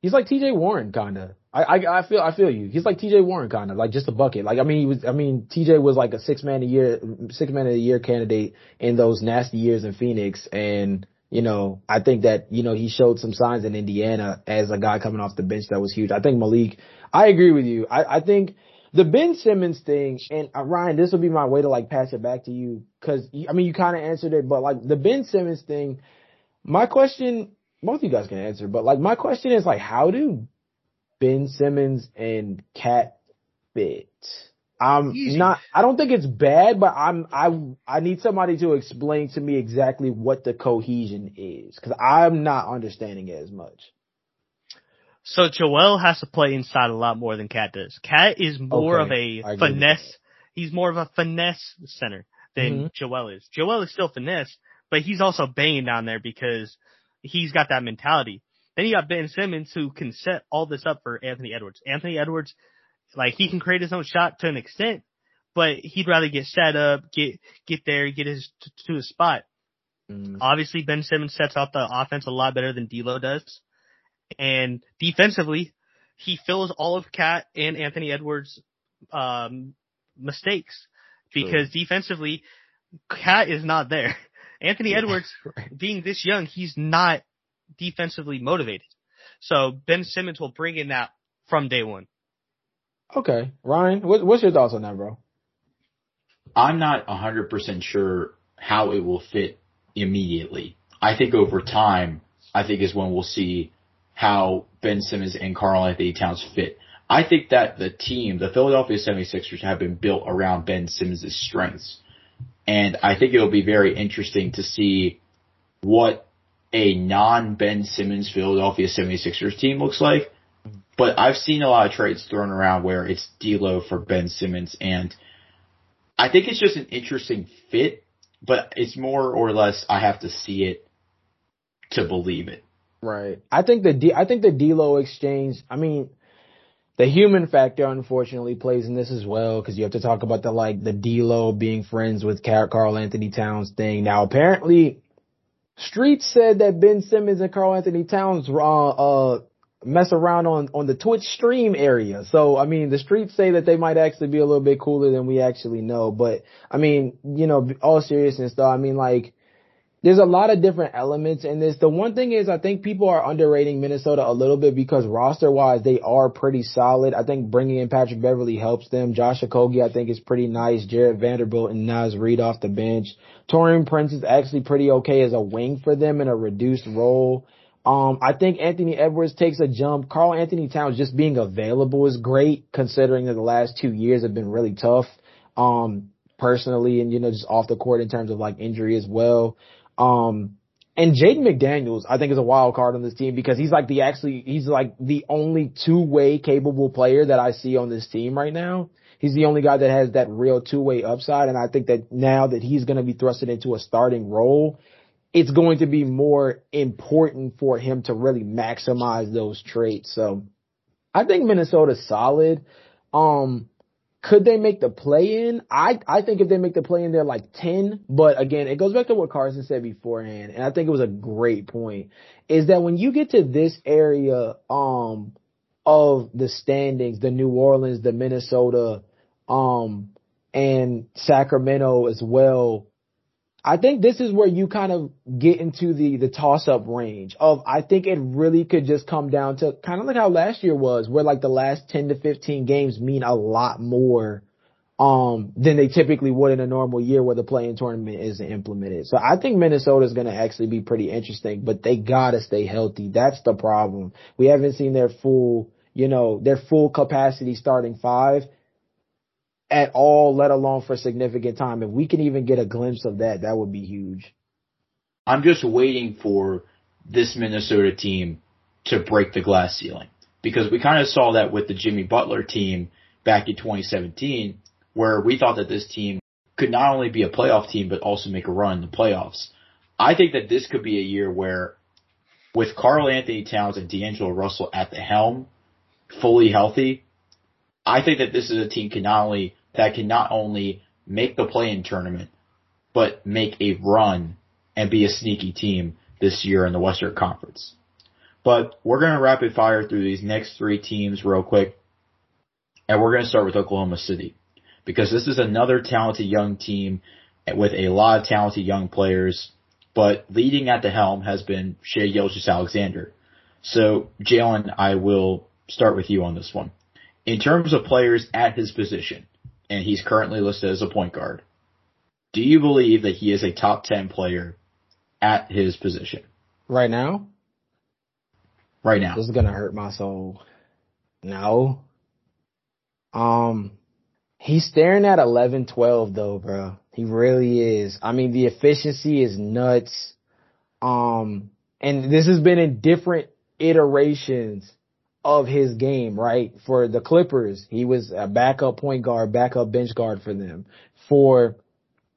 He's like T.J. Warren, kinda. I, I I feel I feel you. He's like T.J. Warren, kinda, like just a bucket. Like I mean, he was. I mean, T.J. was like a six man a year, six man of the year candidate in those nasty years in Phoenix, and you know, I think that you know he showed some signs in Indiana as a guy coming off the bench that was huge. I think Malik. I agree with you. I I think. The Ben Simmons thing, and uh, Ryan, this will be my way to like pass it back to you, cause I mean you kind of answered it, but like the Ben Simmons thing, my question, both of you guys can answer, but like my question is like, how do Ben Simmons and KAT fit? I'm Easy. not, I don't think it's bad, but I'm, I, I need somebody to explain to me exactly what the cohesion is, cause I'm not understanding it as much. So Joel has to play inside a lot more than KAT does. KAT is more Okay, of a finesse. He's more of a finesse center than Mhm. Joel is. Joel is still finesse, but he's also banging down there because he's got that mentality. Then you got Ben Simmons who can set all this up for Anthony Edwards. Anthony Edwards, like he can create his own shot to an extent, but he'd rather get set up, get get there, get his to, to his spot. Mm. Obviously, Ben Simmons sets up the offense a lot better than D'Lo does, and defensively, he fills all of KAT and Anthony Edwards' um, mistakes because defensively, KAT is not there. Anthony Edwards, right. being this young, he's not defensively motivated. So Ben Simmons will bring in that from day one. Okay. Ryan, what, what's your thoughts on that, bro? I'm not 100% sure how it will fit immediately. I think over time, I think is when we'll see how Ben Simmons and Karl-Anthony Towns fit. I think that the team, the Philadelphia 76ers have been built around Ben Simmons' strengths. And I think it'll be very interesting to see what a non-Ben Simmons Philadelphia 76ers team looks like. But I've seen a lot of trades thrown around where it's D'Lo for Ben Simmons and I think it's just an interesting fit, but it's more or less I have to see it to believe it. Right. I think the D, I think the D'Lo exchange. I mean, the human factor unfortunately plays in this as well because you have to talk about the like the D'Lo being friends with Karl-Anthony Towns thing. Now apparently, Street said that Ben Simmons and Karl-Anthony Towns uh, uh mess around on on the Twitch stream area. So I mean, the streets say that they might actually be a little bit cooler than we actually know. But I mean, you know, all seriousness though, I mean like there's a lot of different elements in this. The one thing is I think people are underrating Minnesota a little bit because roster wise they are pretty solid. I think bringing in Patrick Beverley helps them. Josh Okogie I think is pretty nice. Jarred Vanderbilt and Naz Reid off the bench. Taurean Prince is actually pretty okay as a wing for them in a reduced role. Um, I think Anthony Edwards takes a jump. Karl-Anthony Towns just being available is great considering that the last two years have been really tough. Um, personally and, you know, just off the court in terms of like injury as well. Um, and Jaden McDaniels, I think is a wild card on this team because he's like the actually, he's like the only two way capable player that I see on this team right now. He's the only guy that has that real two way upside. And I think that now that he's going to be thrusted into a starting role, it's going to be more important for him to really maximize those traits. So I think Minnesota's solid. Um, could they make the play in? I, I think if they make the play in, they're like 10. But again, it goes back to what Carson said beforehand. And I think it was a great point is that when you get to this area, um, of the standings, the New Orleans, the Minnesota, um, and Sacramento as well, I think this is where you kind of get into the the toss up range of I think it really could just come down to kind of like how last year was, where like the last ten to fifteen games mean a lot more um than they typically would in a normal year where the play-in tournament isn't implemented. So I think Minnesota is going to actually be pretty interesting, but they gotta stay healthy. That's the problem. We haven't seen their full, you know, their full capacity starting five at all, let alone for a significant time. If we can even get a glimpse of that, that would be huge. I'm just waiting for this Minnesota team to break the glass ceiling because we kind of saw that with the Jimmy Butler team back in 2017 where we thought that this team could not only be a playoff team but also make a run in the playoffs. I think that this could be a year where with Karl-Anthony Towns and D'Angelo Russell at the helm, fully healthy, I think that this is a team can not only that can not only make the play-in tournament, but make a run and be a sneaky team this year in the Western Conference. But we're going to rapid fire through these next three teams real quick. And we're going to start with Oklahoma City because this is another talented young team with a lot of talented young players, but leading at the helm has been Shai Gilgeous-Alexander. So Jalen, I will start with you on this one. In terms of players at his position, and he's currently listed as a point guard. Do you believe that he is a top 10 player at his position? Right now? Right now. This is gonna hurt my soul. No. Um, he's staring at 11, 12 though, bro. He really is. I mean, the efficiency is nuts. Um, and this has been in different iterations of his game, right? For the Clippers, he was a backup point guard, backup bench guard for them. For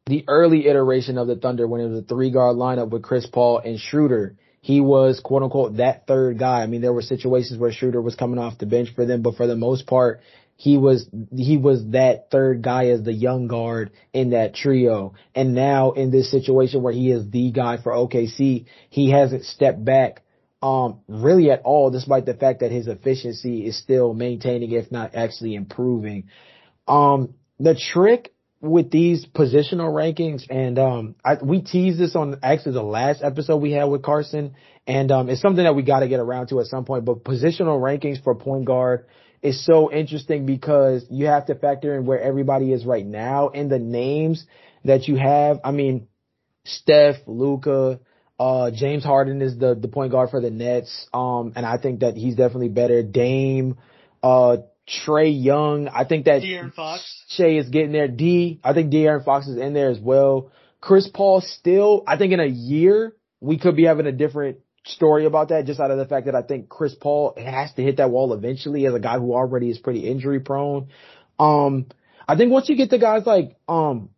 the early iteration of the Thunder, when it was a three guard lineup with Chris Paul and Schroeder, he was quote unquote that third guy. I mean, there were situations where Schroeder was coming off the bench for them, but for the most part, he was he was that third guy as the young guard in that trio. And now in this situation where he is the guy for OKC, he hasn't stepped back um, really at all, despite the fact that his efficiency is still maintaining, if not actually improving. Um, the trick with these positional rankings, and um, I, we teased this on actually the last episode we had with Carson, and um, it's something that we got to get around to at some point. But positional rankings for point guard is so interesting because you have to factor in where everybody is right now and the names that you have. I mean, Steph, Luka, uh, James Harden is the, the point guard for the Nets. Um, and I think that he's definitely better. Dame, uh, Trae Young. I think that De'Aaron Fox. Is getting there. D, I think De'Aaron Fox is in there as well. Chris Paul still, I think in a year, we could be having a different story about that just out of the fact that I think Chris Paul has to hit that wall eventually as a guy who already is pretty injury prone. Um, I think once you get to guys like, um,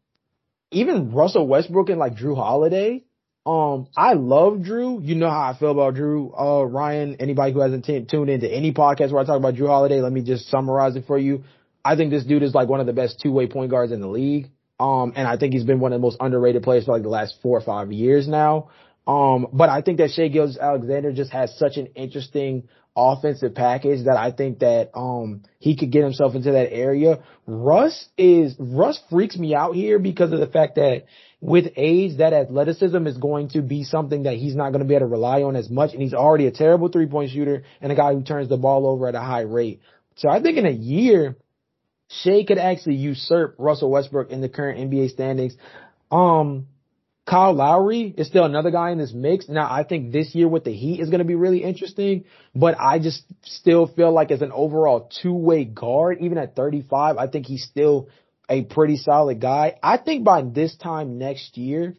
even Russell Westbrook and like Jrue Holiday, um, I love Jrue. You know how I feel about Jrue. Uh, Ryan, anybody who hasn't t- tuned into any podcast where I talk about Jrue Holiday, let me just summarize it for you. I think this dude is like one of the best two-way point guards in the league. Um, and I think he's been one of the most underrated players for like the last four or five years now. Um, but I think that Shai Gilgeous-Alexander just has such an interesting offensive package that I think that um he could get himself into that area. Russ is Russ freaks me out here because of the fact that with age, that athleticism is going to be something that he's not going to be able to rely on as much. And he's already a terrible three point shooter and a guy who turns the ball over at a high rate. So I think in a year, Shai could actually usurp Russell Westbrook in the current NBA standings. Um, Kyle Lowry is still another guy in this mix. Now, I think this year with the Heat is going to be really interesting, but I just still feel like as an overall two-way guard, even at 35, I think he's still a pretty solid guy. I think by this time next year,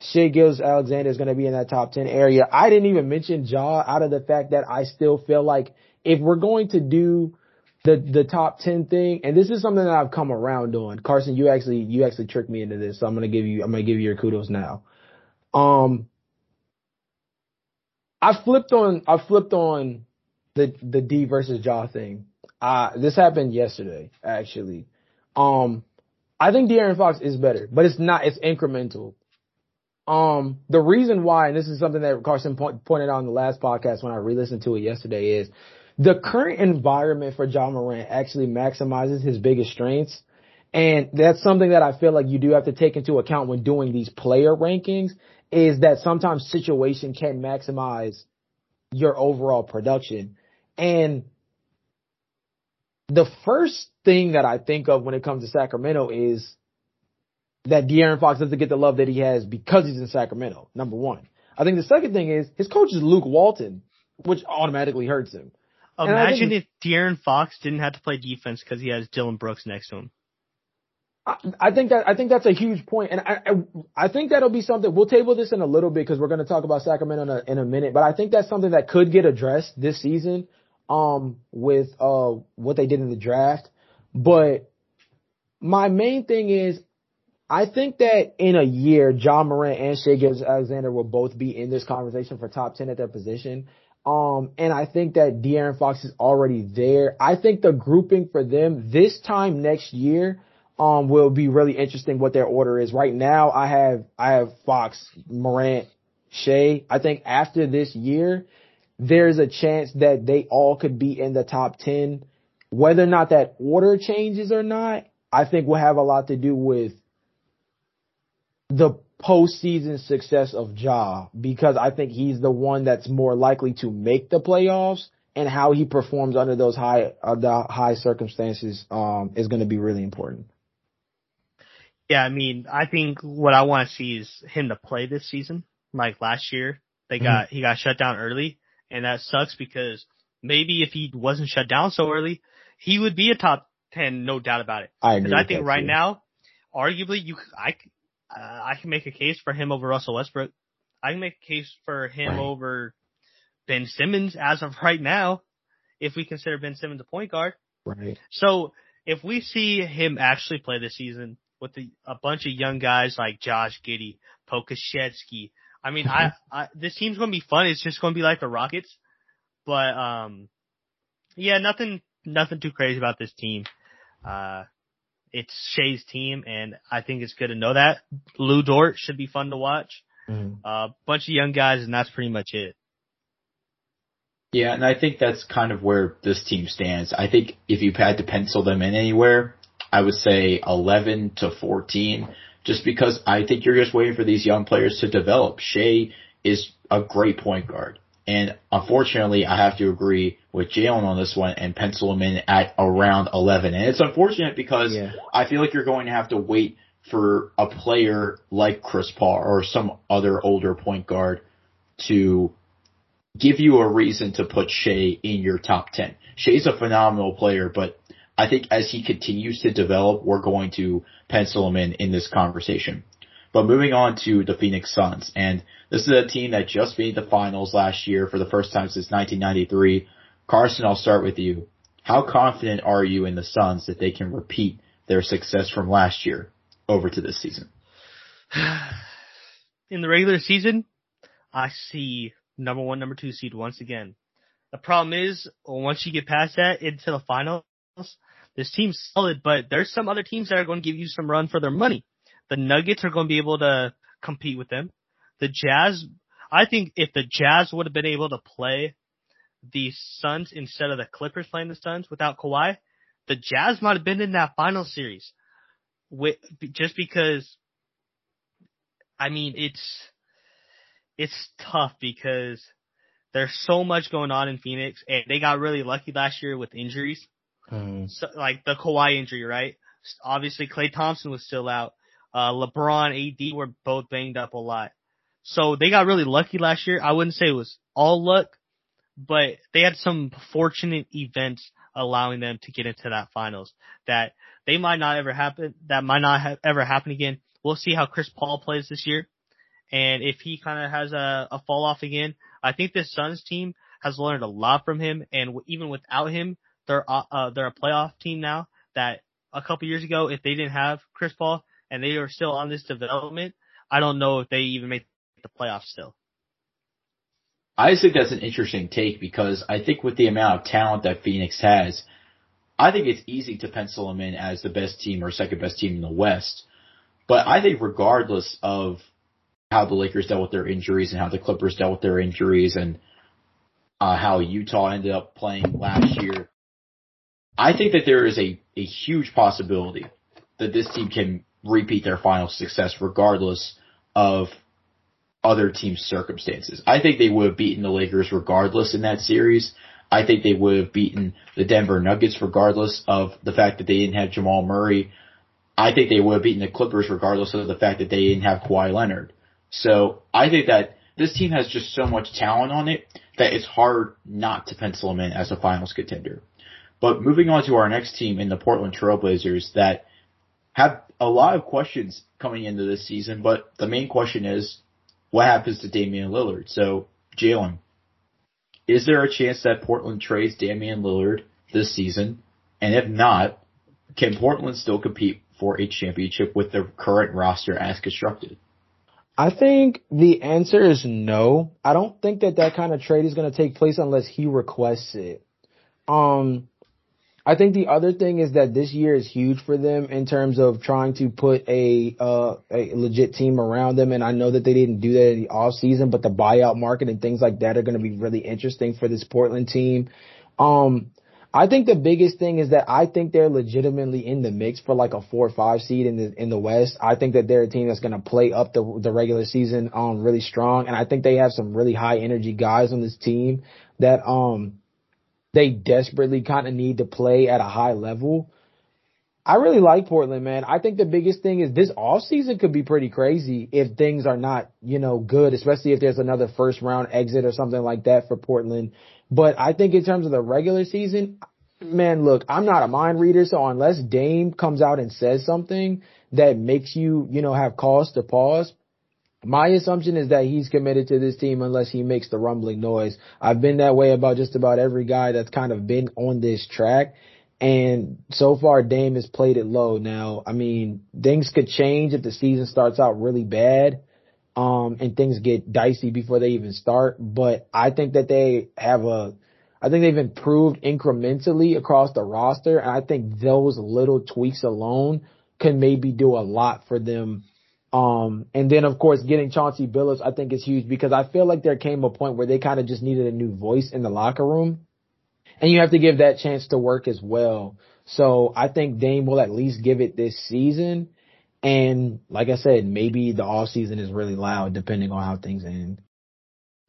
Shai Gilgeous-Alexander is going to be in that top 10 area. I didn't even mention Ja out of the fact that I still feel like if we're going to do the, the top 10 thing, and this is something that I've come around on. Carson, you actually, you actually tricked me into this. So I'm going to give you, I'm going to give you your kudos now. Um, I flipped on, I flipped on the, the D versus Ja thing. Uh, this happened yesterday, actually. Um, I think De'Aaron Fox is better, but it's not, it's incremental. Um, the reason why, and this is something that Carson point, pointed out in the last podcast when I re-listened to it yesterday is the current environment for Ja Morant actually maximizes his biggest strengths. And that's something that I feel like you do have to take into account when doing these player rankings is that sometimes situation can maximize your overall production. And the first thing that I think of when it comes to Sacramento is that De'Aaron Fox doesn't get the love that he has because he's in Sacramento, number one. I think the second thing is his coach is Luke Walton, which automatically hurts him. Imagine if De'Aaron Fox didn't have to play defense because he has Dillon Brooks next to him. I, I think that I think that's a huge point, and I, I, I think that'll be something. We'll table this in a little bit because we're going to talk about Sacramento in a, in a minute. But I think that's something that could get addressed this season, um, with uh what they did in the draft. But my main thing is, I think that in a year, Ja Morant and Shai Gilgeous-Alexander will both be in this conversation for top ten at their position. Um, and I think that De'Aaron Fox is already there. I think the grouping for them this time next year um, will be really interesting what their order is. Right now, I have, I have Fox, Morant, Shai. I think after this year, there's a chance that they all could be in the top 10. Whether or not that order changes or not, I think will have a lot to do with the postseason success of Ja because I think he's the one that's more likely to make the playoffs and how he performs under those high uh, the high circumstances um, is going to be really important. Yeah, I mean, I think what I want to see is him to play this season. Like last year, they got, mm-hmm. he got shut down early and that sucks because maybe if he wasn't shut down so early, he would be a top 10, no doubt about it. I agree. I think right too. now, arguably you, I, uh, I can make a case for him over Russell Westbrook. I can make a case for him right. over Ben Simmons as of right now, if we consider Ben Simmons a point guard. Right. So if we see him actually play this season, with the, a bunch of young guys like Josh Giddey, Pokusevski. I mean, I, I, this team's going to be fun. It's just going to be like the Rockets. But, um, yeah, nothing, nothing too crazy about this team. Uh, it's Shai's team and I think it's good to know that. Lu Dort should be fun to watch. A mm-hmm. uh, bunch of young guys and that's pretty much it. Yeah, and I think that's kind of where this team stands. I think if you had to pencil them in anywhere, I would say 11 to 14, just because I think you're just waiting for these young players to develop. Shai is a great point guard. And unfortunately, I have to agree with Jalen on this one and pencil him in at around 11. And it's unfortunate because yeah. I feel like you're going to have to wait for a player like Chris Paul or some other older point guard to give you a reason to put Shai in your top 10. Shai's a phenomenal player, but I think as he continues to develop, we're going to pencil him in in this conversation. But moving on to the Phoenix Suns, and this is a team that just made the finals last year for the first time since 1993. Carson, I'll start with you. How confident are you in the Suns that they can repeat their success from last year over to this season? In the regular season, I see number one, number two seed once again. The problem is, once you get past that into the finals, this team's solid, but there's some other teams that are going to give you some run for their money. The Nuggets are going to be able to compete with them. The Jazz, I think if the Jazz would have been able to play the Suns instead of the Clippers playing the Suns without Kawhi, the Jazz might have been in that final series. With, just because, I mean, it's, it's tough because there's so much going on in Phoenix and they got really lucky last year with injuries. Mm. So, like the Kawhi injury, right? Obviously, Klay Thompson was still out. Uh, LeBron, AD were both banged up a lot. So they got really lucky last year. I wouldn't say it was all luck, but they had some fortunate events allowing them to get into that finals that they might not ever happen, that might not have ever happen again. We'll see how Chris Paul plays this year. And if he kind of has a, a fall off again, I think this Suns team has learned a lot from him. And even without him, they're uh, uh, they're a playoff team now. That a couple years ago, if they didn't have Chris Paul and they are still on this development, I don't know if they even make the playoffs still. I think that's an interesting take because I think with the amount of talent that Phoenix has, I think it's easy to pencil them in as the best team or second best team in the West. But I think regardless of how the Lakers dealt with their injuries and how the Clippers dealt with their injuries and uh, how Utah ended up playing last year, I think that there is a, a huge possibility that this team can repeat their final success regardless of other teams' circumstances. I think they would have beaten the Lakers regardless in that series. I think they would have beaten the Denver Nuggets regardless of the fact that they didn't have Jamal Murray. I think they would have beaten the Clippers regardless of the fact that they didn't have Kawhi Leonard. So I think that this team has just so much talent on it that it's hard not to pencil them in as a finals contender. But moving on to our next team in the Portland Trailblazers that have a lot of questions coming into this season, but the main question is what happens to Damian Lillard? So, Jalen, is there a chance that Portland trades Damian Lillard this season? And if not, can Portland still compete for a championship with their current roster as constructed? I think the answer is no. I don't think that that kind of trade is going to take place unless he requests it. Um, I think the other thing is that this year is huge for them in terms of trying to put a uh, a legit team around them. And I know that they didn't do that in the off season, but the buyout market and things like that are going to be really interesting for this Portland team. Um, I think the biggest thing is that I think they're legitimately in the mix for like a four or five seed in the in the West. I think that they're a team that's going to play up the the regular season um really strong, and I think they have some really high energy guys on this team that um they desperately kind of need to play at a high level. I really like Portland, man. I think the biggest thing is this off season could be pretty crazy if things are not, you know, good, especially if there's another first round exit or something like that for Portland. But I think in terms of the regular season, man, look, I'm not a mind reader, so unless Dame comes out and says something that makes you, you know, have cause to pause, my assumption is that he's committed to this team unless he makes the rumbling noise. I've been that way about just about every guy that's kind of been on this track. And so far, Dame has played it low. Now, I mean, things could change if the season starts out really bad um, and things get dicey before they even start. But I think that they have a, I think they've improved incrementally across the roster, and I think those little tweaks alone can maybe do a lot for them. Um, and then of course getting Chauncey Billups, I think is huge because I feel like there came a point where they kind of just needed a new voice in the locker room, and you have to give that chance to work as well. So I think Dame will at least give it this season. And like I said, maybe the off season is really loud depending on how things end.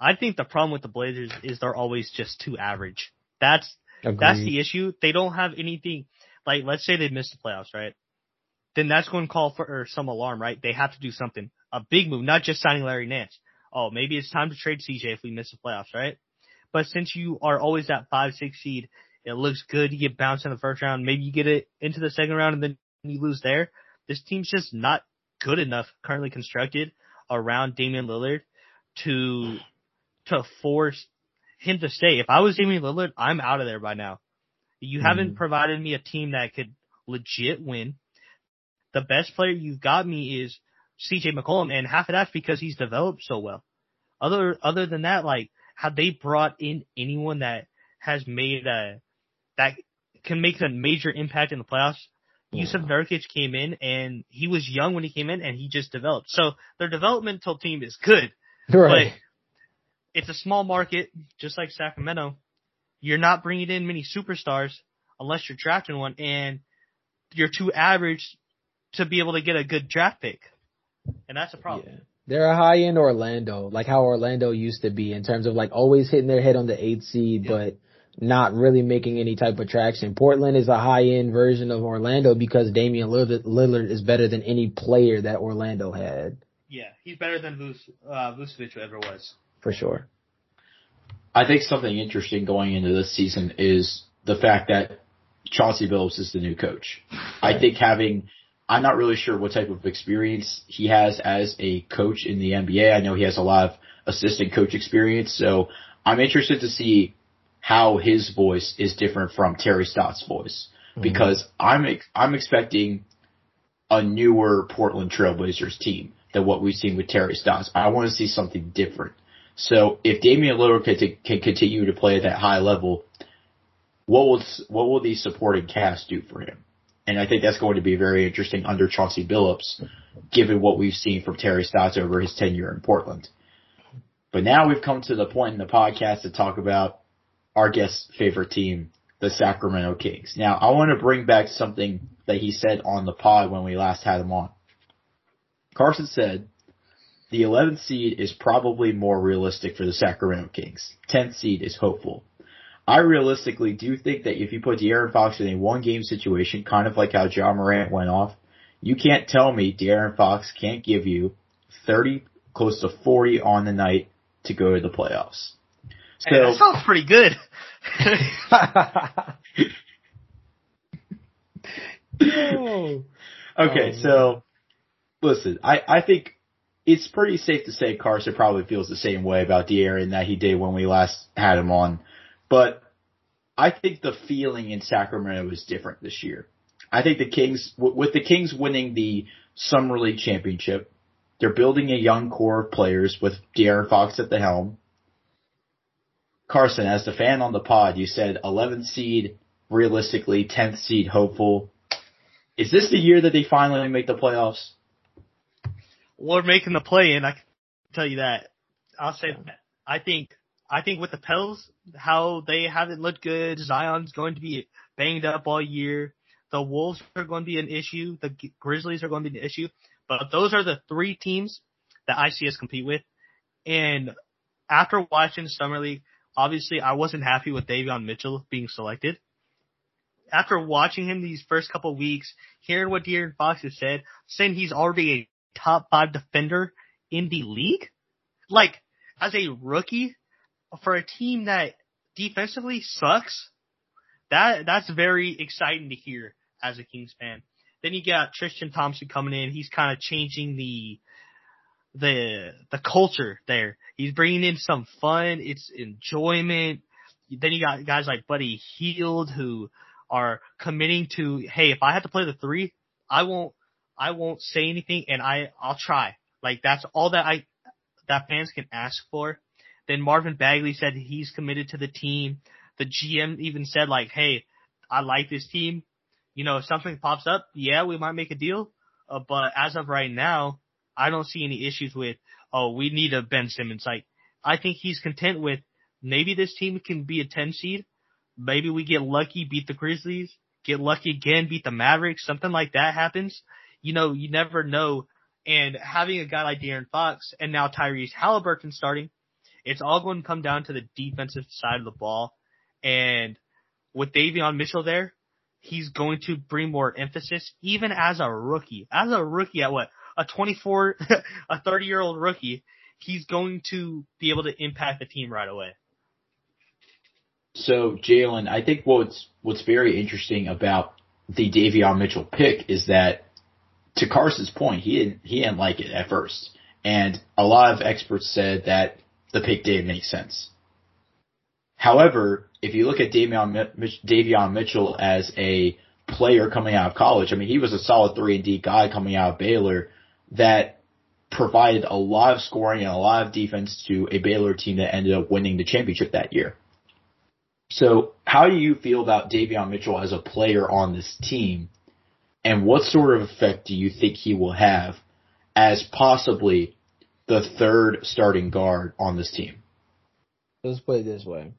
I think the problem with the Blazers is they're always just too average. That's Agreed. that's the issue. They don't have anything like let's say they miss the playoffs, right? Then that's going to call for some alarm, right? They have to do something, a big move, not just signing Larry Nance. Oh, maybe it's time to trade CJ if we miss the playoffs, right? But since you are always that five six seed, it looks good. You get bounced in the first round, maybe you get it into the second round and then you lose there. This team's just not good enough currently constructed around Damian Lillard to to force him to stay. If I was Damian Lillard, I'm out of there by now. You mm haven't provided me a team that could legit win. The best player you've got me is CJ McCollum, and half of that's because he's developed so well. Other other than that, like have they brought in anyone that has made a that can make a major impact in the playoffs? Yeah. Jusuf Nurkic came in and he was young when he came in and he just developed. So their developmental team is good. Right. But it's a small market, just like Sacramento. You're not bringing in many superstars unless you're drafting one, and you're too average to be able to get a good draft pick, and that's a problem. Yeah. They're a high end Orlando, like how Orlando used to be in terms of like always hitting their head on the eighth seed, yeah. but not really making any type of traction. Portland is a high end version of Orlando because Damian Lillard is better than any player that Orlando had. Yeah, he's better than Vus, uh, Vucevic ever was for sure. I think something interesting going into this season is the fact that Chauncey Billups is the new coach. I think having, I'm not really sure what type of experience he has as a coach in the NBA. I know he has a lot of assistant coach experience, so I'm interested to see how his voice is different from Terry Stotts' voice mm-hmm. because I'm I'm expecting a newer Portland Trailblazers team than what we've seen with Terry Stotts. I want to see something different. So if Damian Lillard can, can continue to play at that high level, what will what will the supporting cast do for him? And I think that's going to be very interesting under Chauncey Billups, given what we've seen from Terry Stotts over his tenure in Portland. But now we've come to the point in the podcast to talk about our guest's favorite team, the Sacramento Kings. Now, I want to bring back something that he said on the pod when we last had him on. Carson said, the 11th seed is probably more realistic for the Sacramento Kings. 10th seed is hopeful. I realistically do think that if you put De'Aaron Fox in a one game situation, kind of like how Ja Morant went off, you can't tell me De'Aaron Fox can't give you 30, close to 40 on the night to go to the playoffs. So, hey, that sounds pretty good. okay, oh, so listen, I, I think it's pretty safe to say Carson probably feels the same way about De'Aaron that he did when we last had him on. But I think the feeling in Sacramento is different this year. I think the Kings, with the Kings winning the Summer League championship, they're building a young core of players with De'Aaron Fox at the helm. Carson, as the fan on the pod, you said 11th seed, realistically 10th seed, hopeful. Is this the year that they finally make the playoffs? We're making the play in. I can tell you that. I'll say that. I think I think with the Pels, how they haven't looked good, Zion's going to be banged up all year. The Wolves are going to be an issue. The Grizzlies are going to be an issue. But those are the three teams that I see us compete with. And after watching Summer League, obviously I wasn't happy with Davion Mitchell being selected. After watching him these first couple weeks, hearing what De'Aaron Fox has said, saying he's already a top five defender in the league, like as a rookie for a team that defensively sucks, that that's very exciting to hear as a Kings fan. Then you got Tristan Thompson coming in. He's kind of changing the the the culture there. He's bringing in some fun. It's enjoyment. Then you got guys like Buddy Hield who are committing to, hey, if I have to play the three, I won't I won't say anything and I I'll try. Like that's all that I that fans can ask for. Then Marvin Bagley said he's committed to the team. The GM even said like, hey, I like this team you know, if something pops up, yeah, we might make a deal. Uh, but as of right now, I don't see any issues with, oh, we need a Ben Simmons. Like, I think he's content with maybe this team can be a 10 seed. Maybe we get lucky, beat the Grizzlies, get lucky again, beat the Mavericks, something like that happens. You know, you never know. And having a guy like De'Aaron Fox and now Tyrese Halliburton starting, it's all going to come down to the defensive side of the ball. And with Davion Mitchell there, he's going to bring more emphasis, even as a rookie. As a rookie at what? A 24, a 30 year old rookie, he's going to be able to impact the team right away. So Jalen, I think what's what's very interesting about the Davion Mitchell pick is that, to Carson's point, he didn't he didn't like it at first, and a lot of experts said that the pick didn't make sense. However, if you look at Davion, Davion Mitchell as a player coming out of college, I mean, he was a solid three and D guy coming out of Baylor that provided a lot of scoring and a lot of defense to a Baylor team that ended up winning the championship that year. So how do you feel about Davion Mitchell as a player on this team? And what sort of effect do you think he will have as possibly the third starting guard on this team? Let's put it this way.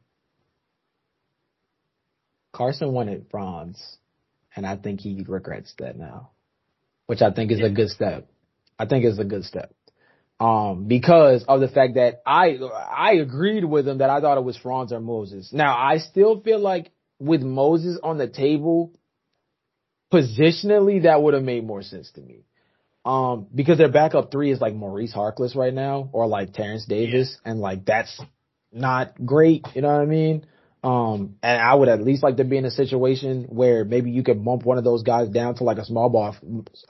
Carson wanted Franz, and I think he regrets that now, which I think is yeah. a good step. I think is a good step. Um, because of the fact that I, I agreed with him that I thought it was Franz or Moses. Now, I still feel like with Moses on the table, positionally, that would have made more sense to me. Um, because their backup three is like Maurice Harkless right now, or like Terrence Davis, yeah. and like that's not great. You know what I mean? Um, and I would at least like to be in a situation where maybe you could bump one of those guys down to like a small ball,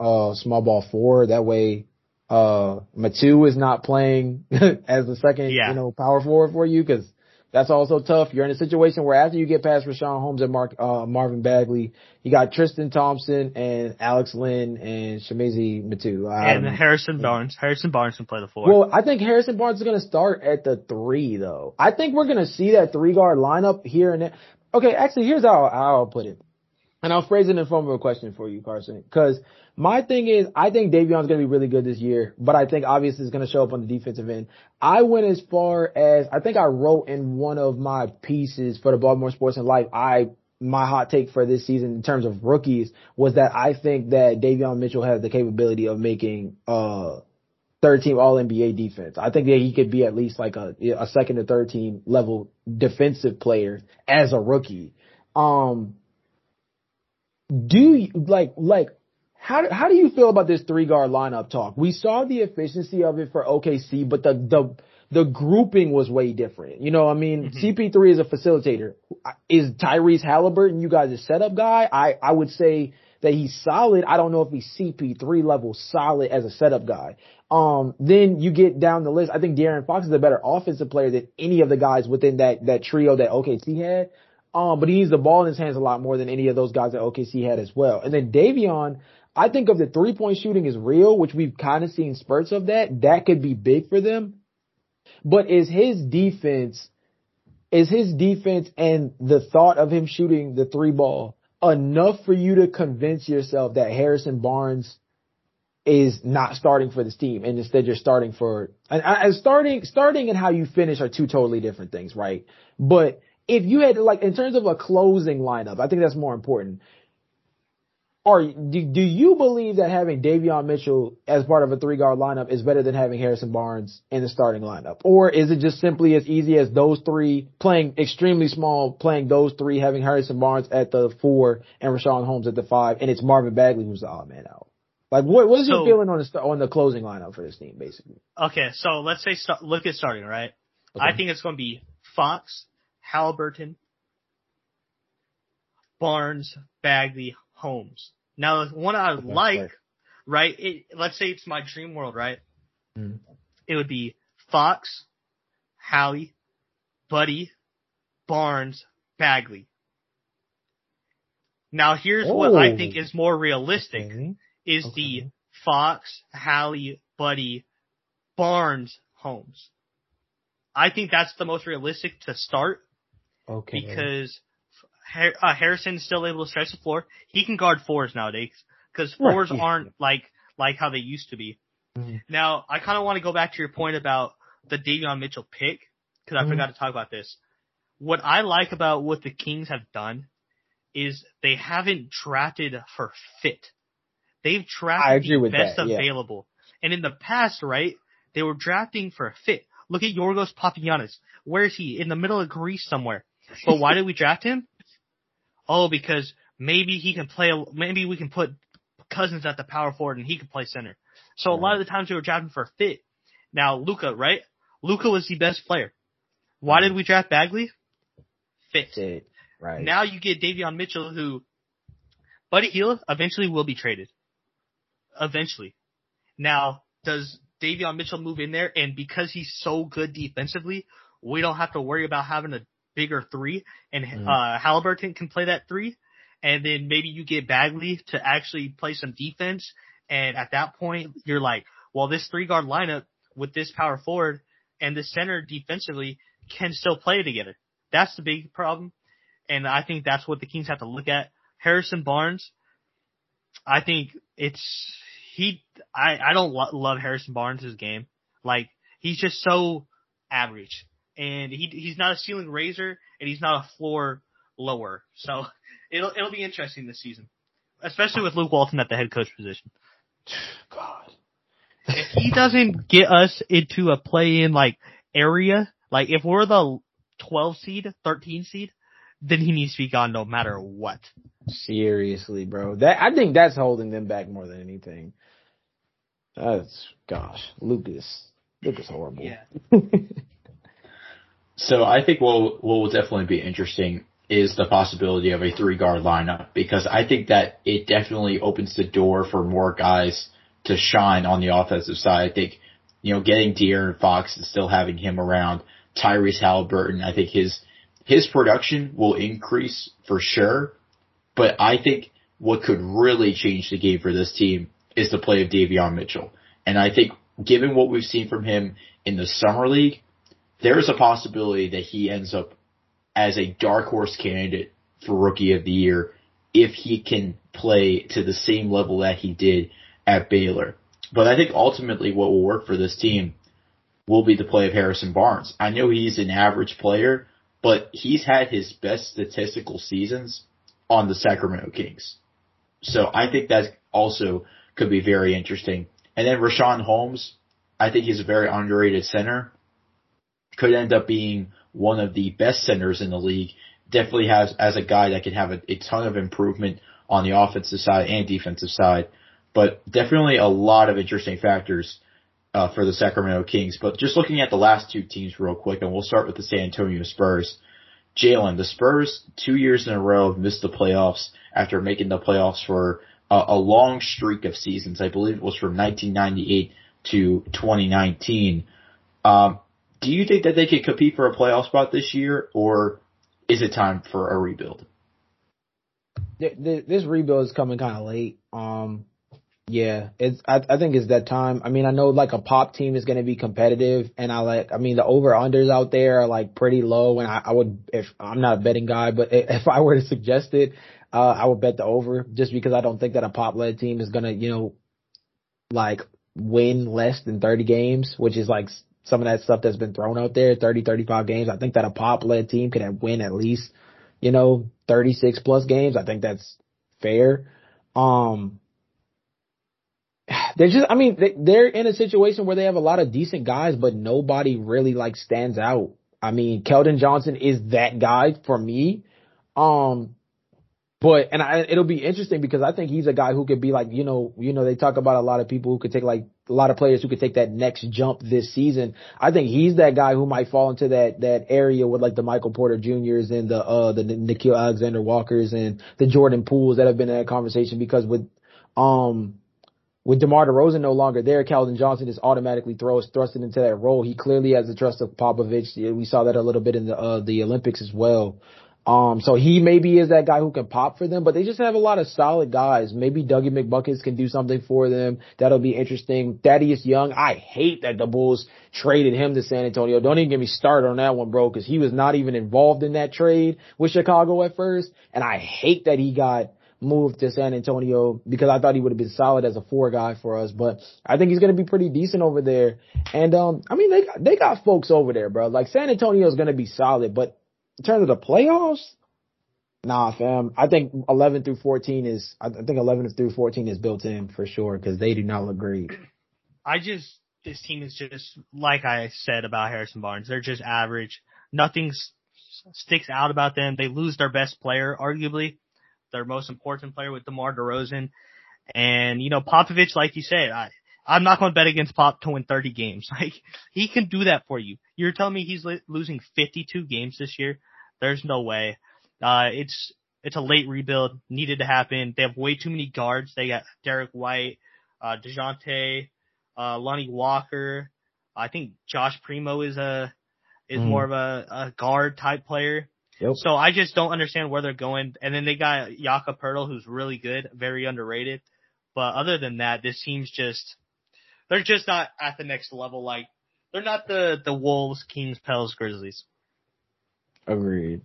uh, small ball four. That way, uh, Metu is not playing as the second, yeah. you know, power forward for you because that's also tough. You're in a situation where after you get past Richaun Holmes and Mark, uh, Marvin Bagley, you got Tristan Thompson and Alex Len and Chimezie Metu. And Harrison Barnes. Harrison Barnes can play the four. Well, I think Harrison Barnes is going to start at the three though. I think we're going to see that three guard lineup here and there. Okay, actually, here's how, how I'll put it. And I'll phrase it in form of a question for you, Carson, because my thing is, I think Davion's going to be really good this year, but I think obviously it's going to show up on the defensive end. I went as far as, I think I wrote in one of my pieces for the Baltimore Sports and Life, I my hot take for this season in terms of rookies was that I think that Davion Mitchell has the capability of making uh third team all NBA defense. I think that he could be at least like a a second or third team level defensive player as a rookie. Um do you like like how how do you feel about this three guard lineup talk? We saw the efficiency of it for OKC, but the the the grouping was way different. You know, I mean, mm-hmm. CP3 is a facilitator. Is Tyrese Halliburton you guys a setup guy? I I would say that he's solid. I don't know if he's CP3 level solid as a setup guy. Um, then you get down the list. I think De'Aaron Fox is a better offensive player than any of the guys within that that trio that OKC had. Um, but he needs the ball in his hands a lot more than any of those guys that OKC had as well. And then Davion, I think of the three point shooting is real, which we've kind of seen spurts of that. That could be big for them. But is his defense, is his defense and the thought of him shooting the three ball enough for you to convince yourself that Harrison Barnes is not starting for this team and instead you're starting for, and, and starting, starting and how you finish are two totally different things, right? But if you had like in terms of a closing lineup, I think that's more important. Or do, do you believe that having Davion Mitchell as part of a three guard lineup is better than having Harrison Barnes in the starting lineup? Or is it just simply as easy as those three playing extremely small, playing those three, having Harrison Barnes at the four and Richaun Holmes at the five, and it's Marvin Bagley who's the odd man out? Like what what is so, your feeling on the on the closing lineup for this team, basically? Okay, so let's say start, look at starting right. Okay. I think it's going to be Fox, Halliburton, Barnes, Bagley, Holmes. Now, the one I would like, right? It, let's say it's my dream world, right? Mm. It would be Fox, Hallie, Buddy, Barnes, Bagley. Now, here's oh. what I think oh. is more realistic: okay. is okay. the Fox, Hallie, Buddy, Barnes, Holmes. I think that's the most realistic to start. Okay. Because uh, Harrison's still able to stretch the floor. He can guard fours nowadays because fours right. aren't like like how they used to be. Mm-hmm. Now, I kind of want to go back to your point about the Davion Mitchell pick because I mm-hmm. forgot to talk about this. What I like about what the Kings have done is they haven't drafted for fit. They've drafted the best that, yeah. available. And in the past, right, they were drafting for a fit. Look at Yorgos Papagiannis. Where is he? In the middle of Greece somewhere. But why did we draft him? oh, because maybe he can play, maybe we can put Cousins at the power forward and he can play center. So a lot of the times we were drafting for fit. Now Luka, right? Luka was the best player. Why did we draft Bagley? Fit. fit. Right. Now you get Davion Mitchell who, Buddy Hield eventually will be traded. Eventually. Now, does Davion Mitchell move in there and because he's so good defensively, we don't have to worry about having a bigger three, and mm-hmm. uh, Halliburton can play that three, and then maybe you get Bagley to actually play some defense, and at that point you're like, well, this three guard lineup with this power forward and this center defensively can still play together. That's the big problem, and I think that's what the Kings have to look at. Harrison Barnes, I think it's he. I I don't lo- love Harrison Barnes' game. Like he's just so average and he he's not a ceiling raiser and he's not a floor lower. So it'll it'll be interesting this season, especially with Luke Walton at the head coach position. God, if he doesn't get us into a play in like area, like if we're the 12 seed, 13 seed, then he needs to be gone no matter what. Seriously, bro. That I think that's holding them back more than anything. That's gosh, Lucas. Lucas horrible. Yeah. So I think what, will definitely be interesting is the possibility of a three guard lineup because I think that it definitely opens the door for more guys to shine on the offensive side. I think, you know, getting De'Aaron Fox and still having him around, Tyrese Halliburton, I think his, his production will increase for sure. But I think what could really change the game for this team is the play of Davion Mitchell. And I think given what we've seen from him in the summer league, there is a possibility that he ends up as a dark horse candidate for rookie of the year if he can play to the same level that he did at Baylor. But I think ultimately what will work for this team will be the play of Harrison Barnes. I know he's an average player, but he's had his best statistical seasons on the Sacramento Kings. So I think that also could be very interesting. And then Richaun Holmes, I think he's a very underrated center. Could end up being one of the best centers in the league. Definitely has as a guy that can have a, a ton of improvement on the offensive side and defensive side. But definitely a lot of interesting factors uh, for the Sacramento Kings. But just looking at the last two teams real quick, and we'll start with the San Antonio Spurs. Jalen, the Spurs two years in a row have missed the playoffs after making the playoffs for a, a long streak of seasons. I believe it was from 1998 to 2019. Um, do you think that they could compete for a playoff spot this year, or is it time for a rebuild? This rebuild is coming kind of late. Um, yeah, it's. I, I think it's that time. I mean, I know like a pop team is going to be competitive, and I like. I mean, the over unders out there are like pretty low, and I, I would if I'm not a betting guy, but if I were to suggest it, uh, I would bet the over just because I don't think that a pop led team is going to, you know, like win less than 30 games, which is like some of that stuff that's been thrown out there, 30, 35 games. I think that a pop led team could win at least, you know, 36 plus games. I think that's fair. Um, they're just, I mean, they, they're in a situation where they have a lot of decent guys, but nobody really like stands out. I mean, Keldon Johnson is that guy for me. Um, but and I, it'll be interesting because I think he's a guy who could be like you know you know they talk about a lot of people who could take like a lot of players who could take that next jump this season. I think he's that guy who might fall into that that area with like the Michael Porter Juniors and the uh the Nickeil Alexander Walkers and the Jordan Pooles that have been in that conversation because with um with DeMar DeRozan no longer there, Keldon Johnson is automatically throws thrusted into that role. He clearly has the trust of Popovich. We saw that a little bit in the uh, the Olympics as well. Um, so he maybe is that guy who can pop for them, but they just have a lot of solid guys. Maybe Dougie McBuckets can do something for them. That'll be interesting. Thaddeus Young, I hate that the Bulls traded him to San Antonio. Don't even get me started on that one, bro, because he was not even involved in that trade with Chicago at first. And I hate that he got moved to San Antonio because I thought he would have been solid as a four guy for us, but I think he's going to be pretty decent over there. And, um, I mean, they got, they got folks over there, bro. Like San Antonio is going to be solid, but in terms of the playoffs, nah, fam. I think 11 through 14 is, I think 11 through 14 is built in for sure because they do not look great. I just, this team is just, like I said about Harrison Barnes, they're just average. Nothing sticks out about them. They lose their best player, arguably, their most important player with DeMar DeRozan. And, you know, Popovich, like you said, I, I'm not going to bet against Pop to win 30 games. Like, he can do that for you. You're telling me he's losing 52 games this year? There's no way. Uh, it's, it's a late rebuild, needed to happen. They have way too many guards. They got Derrick White, uh, DeJounte, uh, Lonnie Walker. I think Josh Primo is a, is mm. more of a, a guard type player. Yep. So I just don't understand where they're going. And then they got Jakob Poeltl, who's really good, very underrated. But other than that, this team's just, they're just not at the next level. Like, they're not the, the Wolves, Kings, Pels, Grizzlies. Agreed.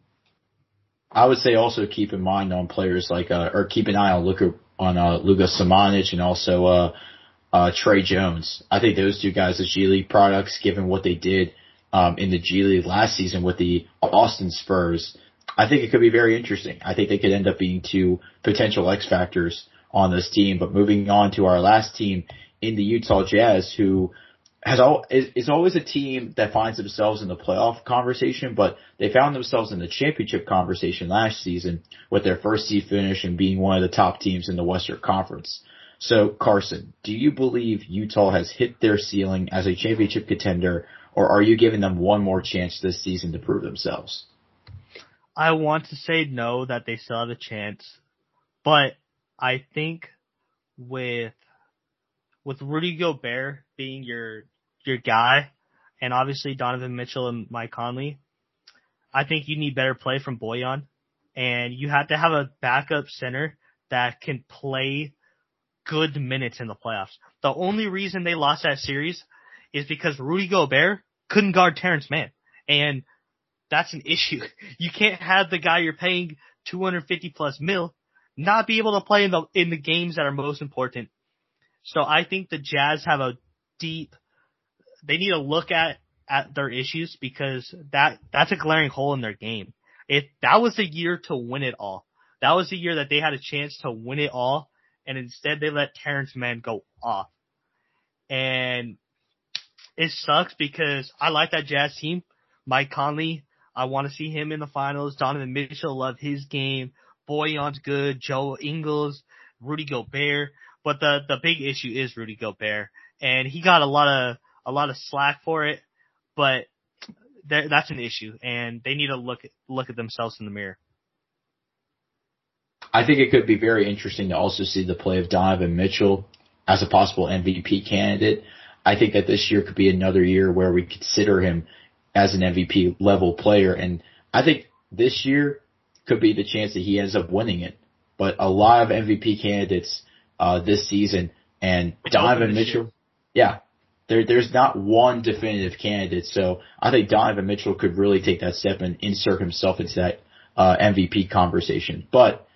I would say also keep in mind on players like uh, or keep an eye on Luka on uh, Luka Samanic and also uh, uh, Tre Jones. I think those two guys are G League products, given what they did um, in the G League last season with the Austin Spurs. I think it could be very interesting. I think they could end up being two potential X factors on this team. But moving on to our last team in the Utah Jazz, who has all is, always a team that finds themselves in the playoff conversation, but they found themselves in the championship conversation last season with their first seed finish and being one of the top teams in the Western Conference. So Carson, do you believe Utah has hit their ceiling as a championship contender, or are you giving them one more chance this season to prove themselves? I want to say no, that they still have a chance, but I think with with Rudy Gobert being your your guy, and obviously Donovan Mitchell and Mike Conley, I think you need better play from Bojan, and you have to have a backup center that can play good minutes in the playoffs. The only reason they lost that series is because Rudy Gobert couldn't guard Terance Mann, and that's an issue. You can't have the guy you're paying 250 plus mil not be able to play in the in the games that are most important. So I think the Jazz have a deep they need to look at at their issues because that that's a glaring hole in their game. If that was the year to win it all, that was the year that they had a chance to win it all, and instead they let Terance Mann go off. And it sucks because I like that Jazz team. Mike Conley, I want to see him in the finals. Donovan Mitchell, love his game. Bojan's good. Joe Ingles, Rudy Gobert. But the, the big issue is Rudy Gobert. And he got a lot of, a lot of slack for it, but that's an issue and they need to look at, look at themselves in the mirror. I think it could be very interesting to also see the play of Donovan Mitchell as a possible MVP candidate. I think that this year could be another year where we consider him as an MVP level player. And I think this year could be the chance that he ends up winning it. But a lot of MVP candidates, uh, this season and Donovan Mitchell, yeah, there, there's not one definitive candidate. So I think Donovan Mitchell could really take that step and insert himself into that, uh, MVP conversation. But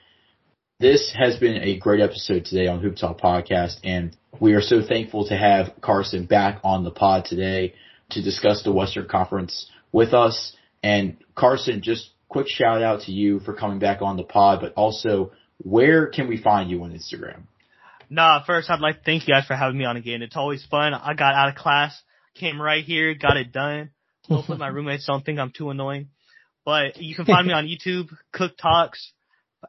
this has been a great episode today on Hoop Talk Podcast, and we are so thankful to have Carson back on the pod today to discuss the Western Conference with us. And Carson, just quick shout out to you for coming back on the pod, but also where can we find you on Instagram? Nah, first I'd like to thank you guys for having me on again. It's always fun. I got out of class, came right here, got it done. Hopefully my roommates don't think I'm too annoying. But you can find me on YouTube, Cook Talks,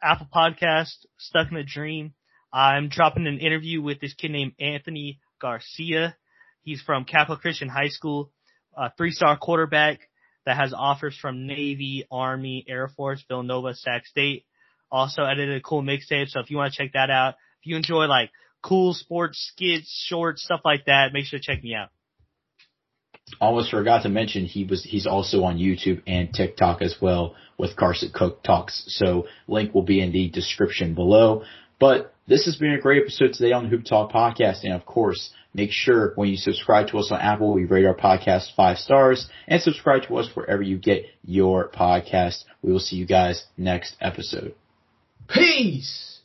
Apple Podcast, Stuck in a Dream. I'm dropping an interview with this kid named Anthony Garcia. He's from Capital Christian High School, a three-star quarterback that has offers from Navy, Army, Air Force, Villanova, Sac State. Also edited a cool mixtape, so if you want to check that out, if you enjoy like cool sports skits, shorts, stuff like that, make sure to check me out. Almost forgot to mention he was he's also on YouTube and TikTok as well with Carson Cook Talks. So link will be in the description below. But this has been a great episode today on the Hoop Talk podcast. And of course, make sure when you subscribe to us on Apple, we rate our podcast five stars and subscribe to us wherever you get your podcast. We will see you guys next episode. Peace!